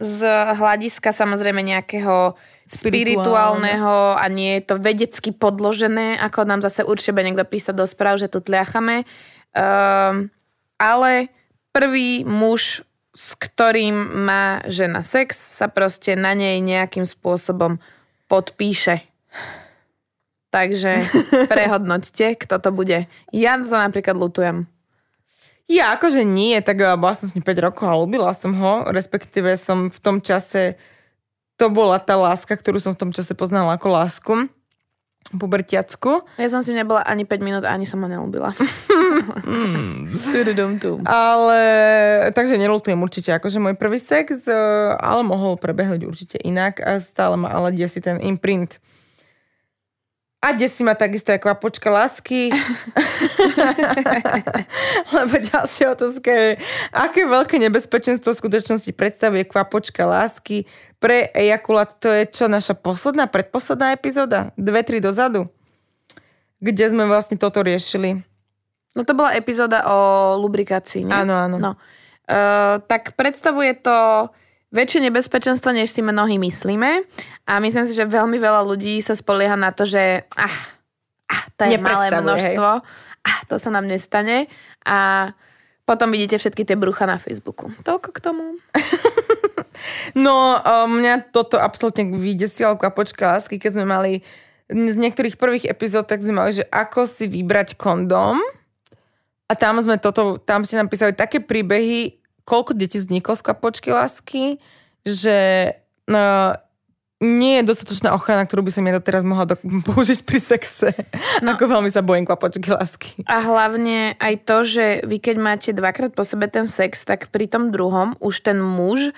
z hľadiska samozrejme nejakého spirituálneho a nie je to vedecky podložené, ako nám zase určite niekto písať do správ, že tu tliachame. Um, ale prvý muž, s ktorým má žena sex, sa proste na nej nejakým spôsobom podpíše. Takže prehodnoťte, kto to bude. Ja to napríklad lutujem. Ja akože nie, tak eh, bola som s ním 5 rokov a ľúbila som ho, respektíve som v tom čase, to bola tá láska, ktorú som v tom čase poznala ako lásku, pubertiacku. Ja som si nebola ani 5 minút, ani som ho neľúbila. Tududum-tum. Ale, takže nelutujem určite, akože môj prvý sex, eh, ale mohol prebehnúť určite inak a stále ma ale desí ten imprint. A desí ma takisto aj kvapočka lásky. Lebo ďalšia otázka je, aké veľké nebezpečenstvo v skutočnosti predstavuje kvapočka lásky pre ejakulát. To je čo, naša posledná, predposledná epizóda? Dve, tri dozadu? Kde sme vlastne toto riešili. No to bola epizóda o lubrikácii, nie? Áno, áno. No. Uh, tak predstavuje to väčšie nebezpečenstvo, než si mnohí myslíme. A myslím si, že veľmi veľa ľudí sa spolieha na to, že ah, ah to je malé množstvo, ah, to sa nám nestane. A potom vidíte všetky tie brucha na Facebooku. Toľko k tomu. No, uh, mňa toto absolútne vydesilo kvapočka lásky, keď sme mali z niektorých prvých epizód, tak sme mali, že ako si vybrať kondóm. A tam sme toto, tam ste nám písali také príbehy, koľko detí vzniklo z kvapočky lásky, že no, nie je dostatočná ochrana, ktorú by som ja doteraz mohla do- použiť pri sexe. No. Ako veľmi sa bojím kvapočky lásky. A hlavne aj to, že vy keď máte dvakrát po sebe ten sex, tak pri tom druhom už ten muž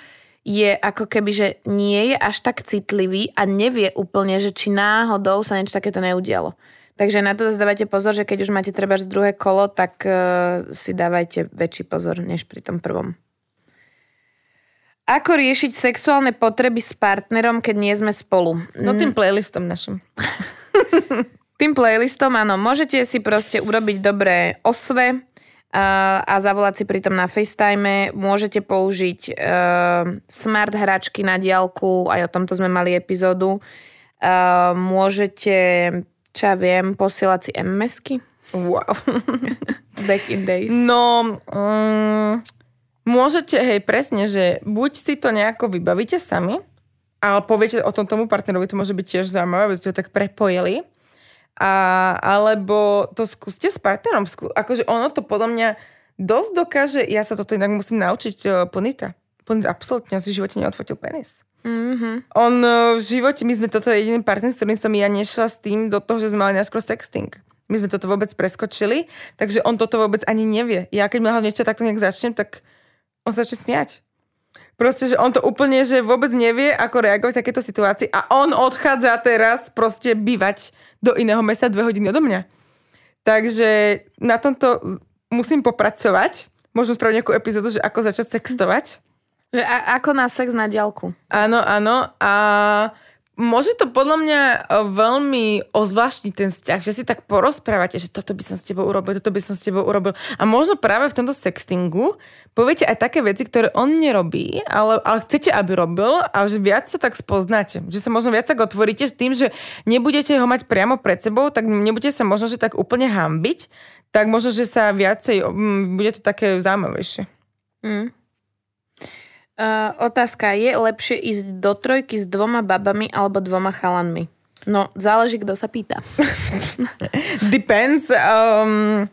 je ako keby, že nie je až tak citlivý a nevie úplne, že či náhodou sa niečo takéto neudialo. Takže na to dávajte pozor, že keď už máte treba z druhé kolo, tak uh, si dávajte väčší pozor, než pri tom prvom. Ako riešiť sexuálne potreby s partnerom, keď nie sme spolu? No tým playlistom našim. Tým playlistom, áno, môžete si proste urobiť dobré osve a, zavolať si pritom na FaceTime. Môžete použiť uh, smart hračky na diálku, aj o tomto sme mali epizódu. Uh, môžete, čo ja viem, posielať si MMSky. Wow. Back in days. No, um, môžete, hej, presne, že buď si to nejako vybavíte sami, ale poviete o tom tomu partnerovi, to môže byť tiež zaujímavé, aby ste ho tak prepojili. A, alebo to skúste s partnerom. Skú, akože ono to podľa mňa dosť dokáže, ja sa toto inak musím naučiť uh, Ponita. Ponita absolútne si v živote neodfotil penis. Mm-hmm. On uh, v živote, my sme toto jediný partner, s ktorým som ja nešla s tým do toho, že sme mali najskôr sexting. My sme toto vôbec preskočili, takže on toto vôbec ani nevie. Ja keď ma niečo takto nejak začnem, tak on sa začne smiať. Proste, že on to úplne, že vôbec nevie, ako reagovať v takéto situácii a on odchádza teraz proste bývať do iného mesta dve hodiny odo mňa. Takže na tomto musím popracovať. Môžem spraviť nejakú epizódu, že ako začať sextovať. Že a, ako na sex na diálku. Áno, áno. A môže to podľa mňa e, veľmi ozvláštniť ten vzťah, že si tak porozprávate, že toto by som s tebou urobil, toto by som s tebou urobil. A možno práve v tomto sextingu poviete aj také veci, ktoré on nerobí, ale, ale chcete, aby robil a že viac sa tak spoznáte. Že sa možno viac tak otvoríte s tým, že nebudete ho mať priamo pred sebou, tak nebudete sa možno, že tak úplne hambiť, tak možno, že sa viacej, mm, bude to také zaujímavejšie. Mm. Uh, otázka, je lepšie ísť do trojky s dvoma babami alebo dvoma chalanmi? No, záleží, kto sa pýta. Depends. Um,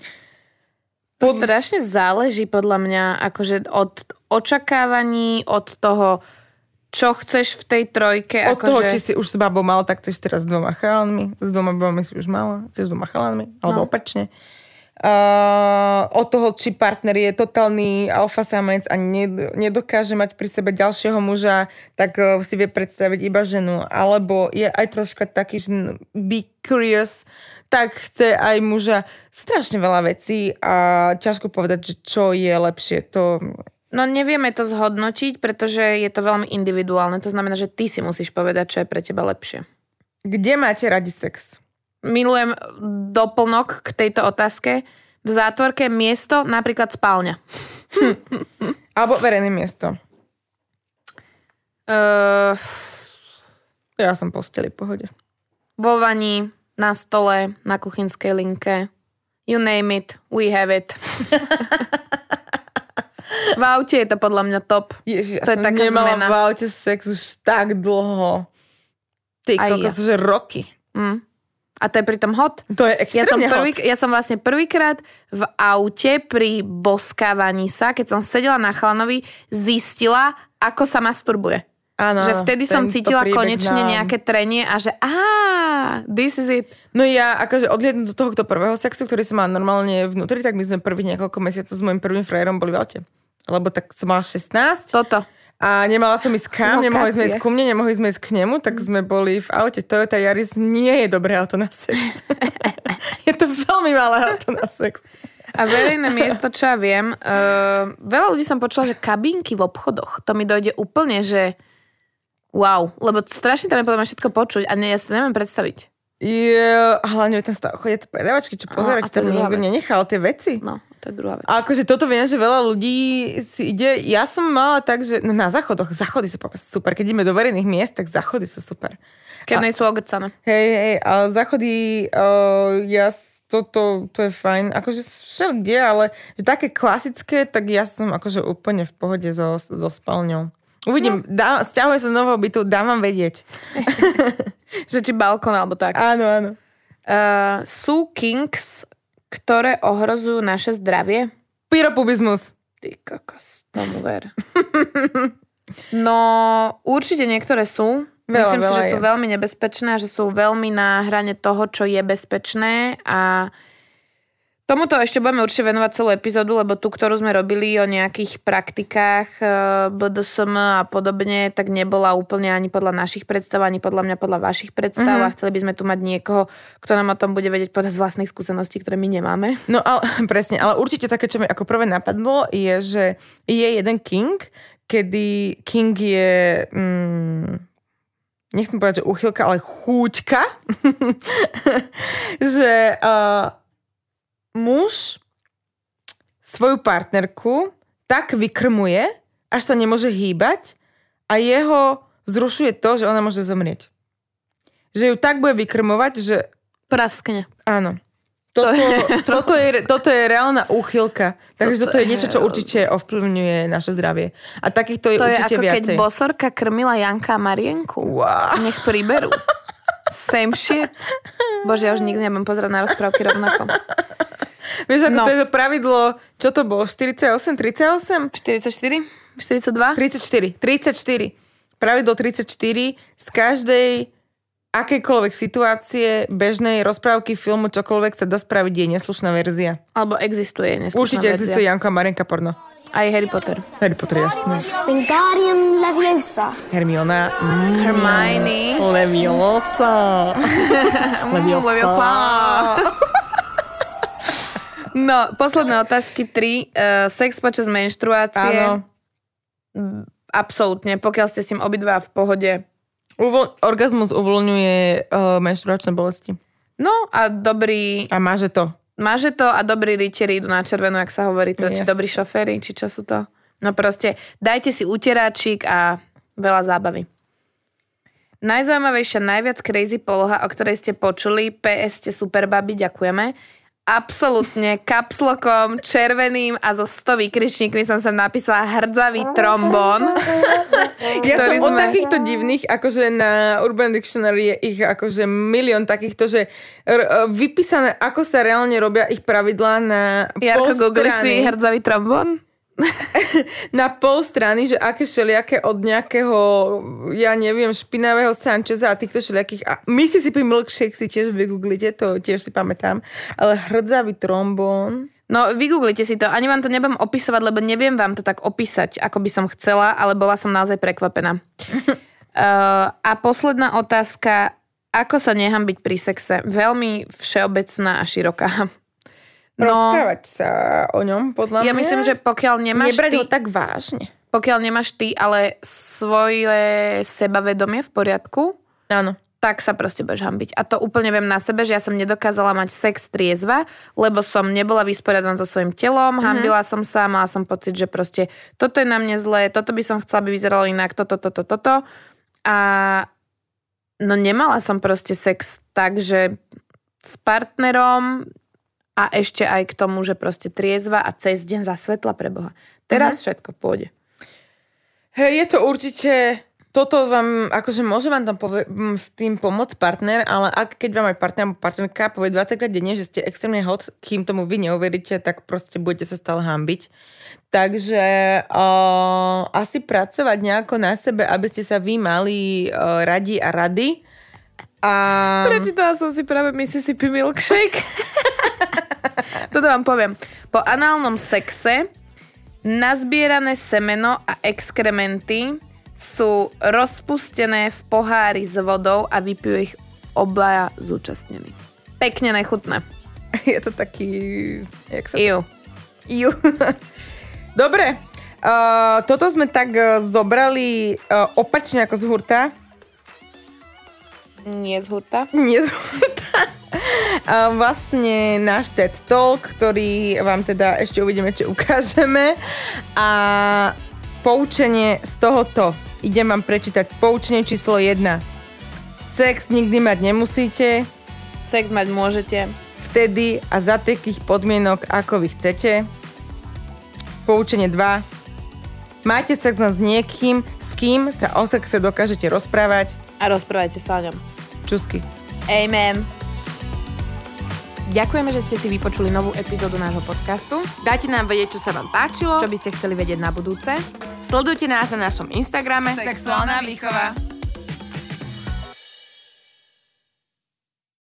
To strašne záleží podľa mňa akože od očakávaní, od toho, čo chceš v tej trojke. Od akože... toho, či si už s babou mal, tak chceš teraz s dvoma chalanmi. S dvoma babami si už mala, chceš s dvoma chalanmi, alebo No. opačne. Uh, od toho, či partner je totálny alfa samec a ned- nedokáže mať pri sebe ďalšieho muža, tak uh, si vie predstaviť iba ženu. Alebo je aj troška taký, že be curious, tak chce aj muža strašne veľa vecí a ťažko povedať, že čo je lepšie. To No nevieme to zhodnotiť, pretože je to veľmi individuálne. To znamená, že ty si musíš povedať, čo je pre teba lepšie. kde máte radi sex? Milujem doplnok k tejto otázke. V zátvorke miesto, napríklad spálňa. Alebo verejné miesto? Uh, Ja som posteli, pohode. vo vani, na stole, na kuchynskej linke. You name it, we have it. v aute je to podľa mňa top. Ježiš, To ja je som taká nemala zmena. v aute sex už tak dlho. Ty kokos, že roky. Mm. A to je pritom hot. To je Ja som, extrémne prvý, hot. ja som vlastne prvýkrát v aute pri boskávaní sa, keď som sedela na chlanovi, zistila, ako sa masturbuje. Áno, že vtedy som cítila konečne znám. nejaké trenie a že á, this is it. No ja akože odliadnúť do tohto prvého sexu, ktorý som mala normálne vnútri, tak my sme prvých niekoľko mesiacov s môjim prvým frajerom boli v aute. Lebo tak som mala 16 Toto. A nemala som ísť kam, nemohli sme Lokácie. ísť ku mne, nemohli sme ísť k nemu, tak sme boli v aute. Toyota Yaris nie je dobré auto na sex. je to veľmi malé auto na sex. A verejné miesto, čo ja viem, uh, veľa ľudí som počula, že kabinky v obchodoch, to mi dojde úplne, že wow, lebo strašne tam je podľa mňa všetko počuť a ne, ja si to neviem predstaviť. Je, a hlavne ten stav, chodia tie predavačky, čo to tam nikto nenechal tie veci. No, to je druhá vec. A akože toto viem, že veľa ľudí si ide, ja som mala tak, že na záchodoch, záchody sú super, keď ideme do verejných miest, tak záchody sú super. Keď nie sú ogrcané. Hej, hej, ale záchody, uh, ja toto, to je fajn, akože všelikde, ale že také klasické, tak ja som akože úplne v pohode so, so spalňou. Uvidím, no. dá, stiahujem sa nového bytu, dám vám vedieť. Že či balkón alebo tak. Áno, áno. Uh, sú kinks, ktoré ohrozujú naše zdravie? Pyropubizmus. Ty kokos, tomu ver. No, určite niektoré sú. Veľa, Myslím si, veľa že je. sú veľmi nebezpečné a že sú veľmi na hrane toho, čo je bezpečné a tomuto ešte budeme určite venovať celú epizódu, lebo tú, ktorú sme robili o nejakých praktikách eh, BDSM a podobne, tak nebola úplne ani podľa našich predstav, ani podľa mňa podľa vašich predstav Mhm. mm-hmm. a chceli by sme tu mať niekoho, kto nám o tom bude vedieť podať z vlastných skúseností, ktoré my nemáme. No ale presne, ale určite také, čo mi ako prvé napadlo, je, že je jeden king, kedy king je... Mm, nechcem povedať, že uchylka, ale chúťka. že uh, muž svoju partnerku tak vykrmuje, až sa nemôže hýbať a jeho vzrušuje to, že ona môže zomrieť. Že ju tak bude vykrmovať, že Praskne. Áno. Toto, To je toto, je, toto je reálna úchylka. Takže Toto toto, je je niečo, čo určite ovplyvňuje naše zdravie. A takýchto je To je určite ako keď viacej. bosorka krmila Janka a Marienku. Wow. Nech priberú. Same shit. Bože, ja už nikdy nebudem pozerať na rozprávky rovnako. Vieš, ako No. to je to pravidlo, čo to bolo? 48, 38? 44? 42? 34. 34. Pravidlo 34 z každej akejkoľvek situácie, bežnej rozprávky, filmu, čokoľvek sa dá spraviť, je neslušná verzia. Alebo existuje neslušná Určite verzia. existuje Janko a Marenka porno. Aj Harry Potter. Harry Potter, jasné. Wingardium Leviosa. Hermiona. Mm, Hermione. Leviosa. Leviosa. Leviosa. No, posledné otázky. Tri. Uh, sex počas menštruácie. Áno. Absolútne. Pokiaľ ste s tým obidva v pohode. Uvol- orgazmus uvoľňuje uh, menštruačné bolesti. No a dobrý... A máže to. Máže to a dobrí rytieri idú na červenú, ak sa hovorí. Či Yes. dobrí šoféry, či čo sú to. No proste, dajte si uteráčik a veľa zábavy. Najzaujímavejšia, najviac crazy poloha, o ktorej ste počuli, PS ste super babi, ďakujeme. Absolútne kapslokom, červeným a so 100 vykričníkmi som sa napísala hrdzavý trombón. Ja som ktorý od sme- takýchto divných, akože na Urban Dictionary je ich akože milión takýchto, že r- vypísané, ako sa reálne robia ich pravidlá na Jarko, googlíš si hrdzavý trombón? Na pol strany, že aké všelijaké od nejakého, ja neviem, špinavého Sancheza a týchto všelijakých. A Mississippi Milkshake si tiež vygooglite, to tiež si pamätám. Ale hrdzavý trombón. No, vygooglite si to. Ani vám to nebudem opisovať, lebo neviem vám to tak opísať, ako by som chcela, ale bola som naozaj prekvapená. uh, a posledná otázka. Ako sa nechám byť pri sexe? Veľmi všeobecná a široká. No, Rozprávať sa o ňom, podľa ja mňa. myslím, že pokiaľ nemáš Nebrať ty, ho tak vážne. pokiaľ nemáš ty, ale svoje sebavedomie v poriadku, Áno. tak sa proste budeš hambiť. A to úplne viem na sebe, že ja som nedokázala mať sex triezva, lebo som nebola vysporiadaná so svojím telom, mm-hmm. hambila som sa, mala som pocit, že proste toto je na mne zlé, toto by som chcela, aby vyzeralo inak, toto, toto, toto. A no nemala som proste sex tak, že s partnerom a ešte aj k tomu, že proste triezva a cez deň za svetla pre Boha. Teraz všetko pôjde. Hej, je to určite, toto vám, akože môže vám tam povie, m, s tým pomôcť partner, ale ak keď vám aj partner alebo partnerka povie 20 krát denne, že ste extrémne hot, kým tomu vy neuveríte, tak proste budete sa stále hambiť. Takže uh, asi pracovať nejako na sebe, aby ste sa vy mali uh, radi a rady. A... Prečítala som si práve Mississippi Milkshake. Toto vám poviem. Po análnom sexe nazbierané semeno a exkrementy sú rozpustené v pohári s vodou a vypijú ich obaja zúčastnení. Pekne nechutné. Je to taký... Jak sa Iu. Ju. Dobre. Uh, toto sme tak uh, zobrali uh, opačne ako z hurta. Nie z hurta. Nie z hurta. Uh, vlastne náš TED Talk, ktorý vám teda ešte uvidíme, či ukážeme. A poučenie z tohoto. Idem vám prečítať poučenie číslo 1. Sex nikdy mať nemusíte, Sex mať môžete. vtedy a za takých podmienok, ako vy chcete. Poučenie 2. Máte sex len s niekým, s kým sa o sexe dokážete rozprávať. A rozprávajte sa o ňom. Čusky. Amen. Ďakujeme, že ste si vypočuli novú epizódu nášho podcastu. Dajte nám vedieť, čo sa vám páčilo. Čo by ste chceli vedieť na budúce? Sledujte nás na našom Instagrame Sexuálna výchova.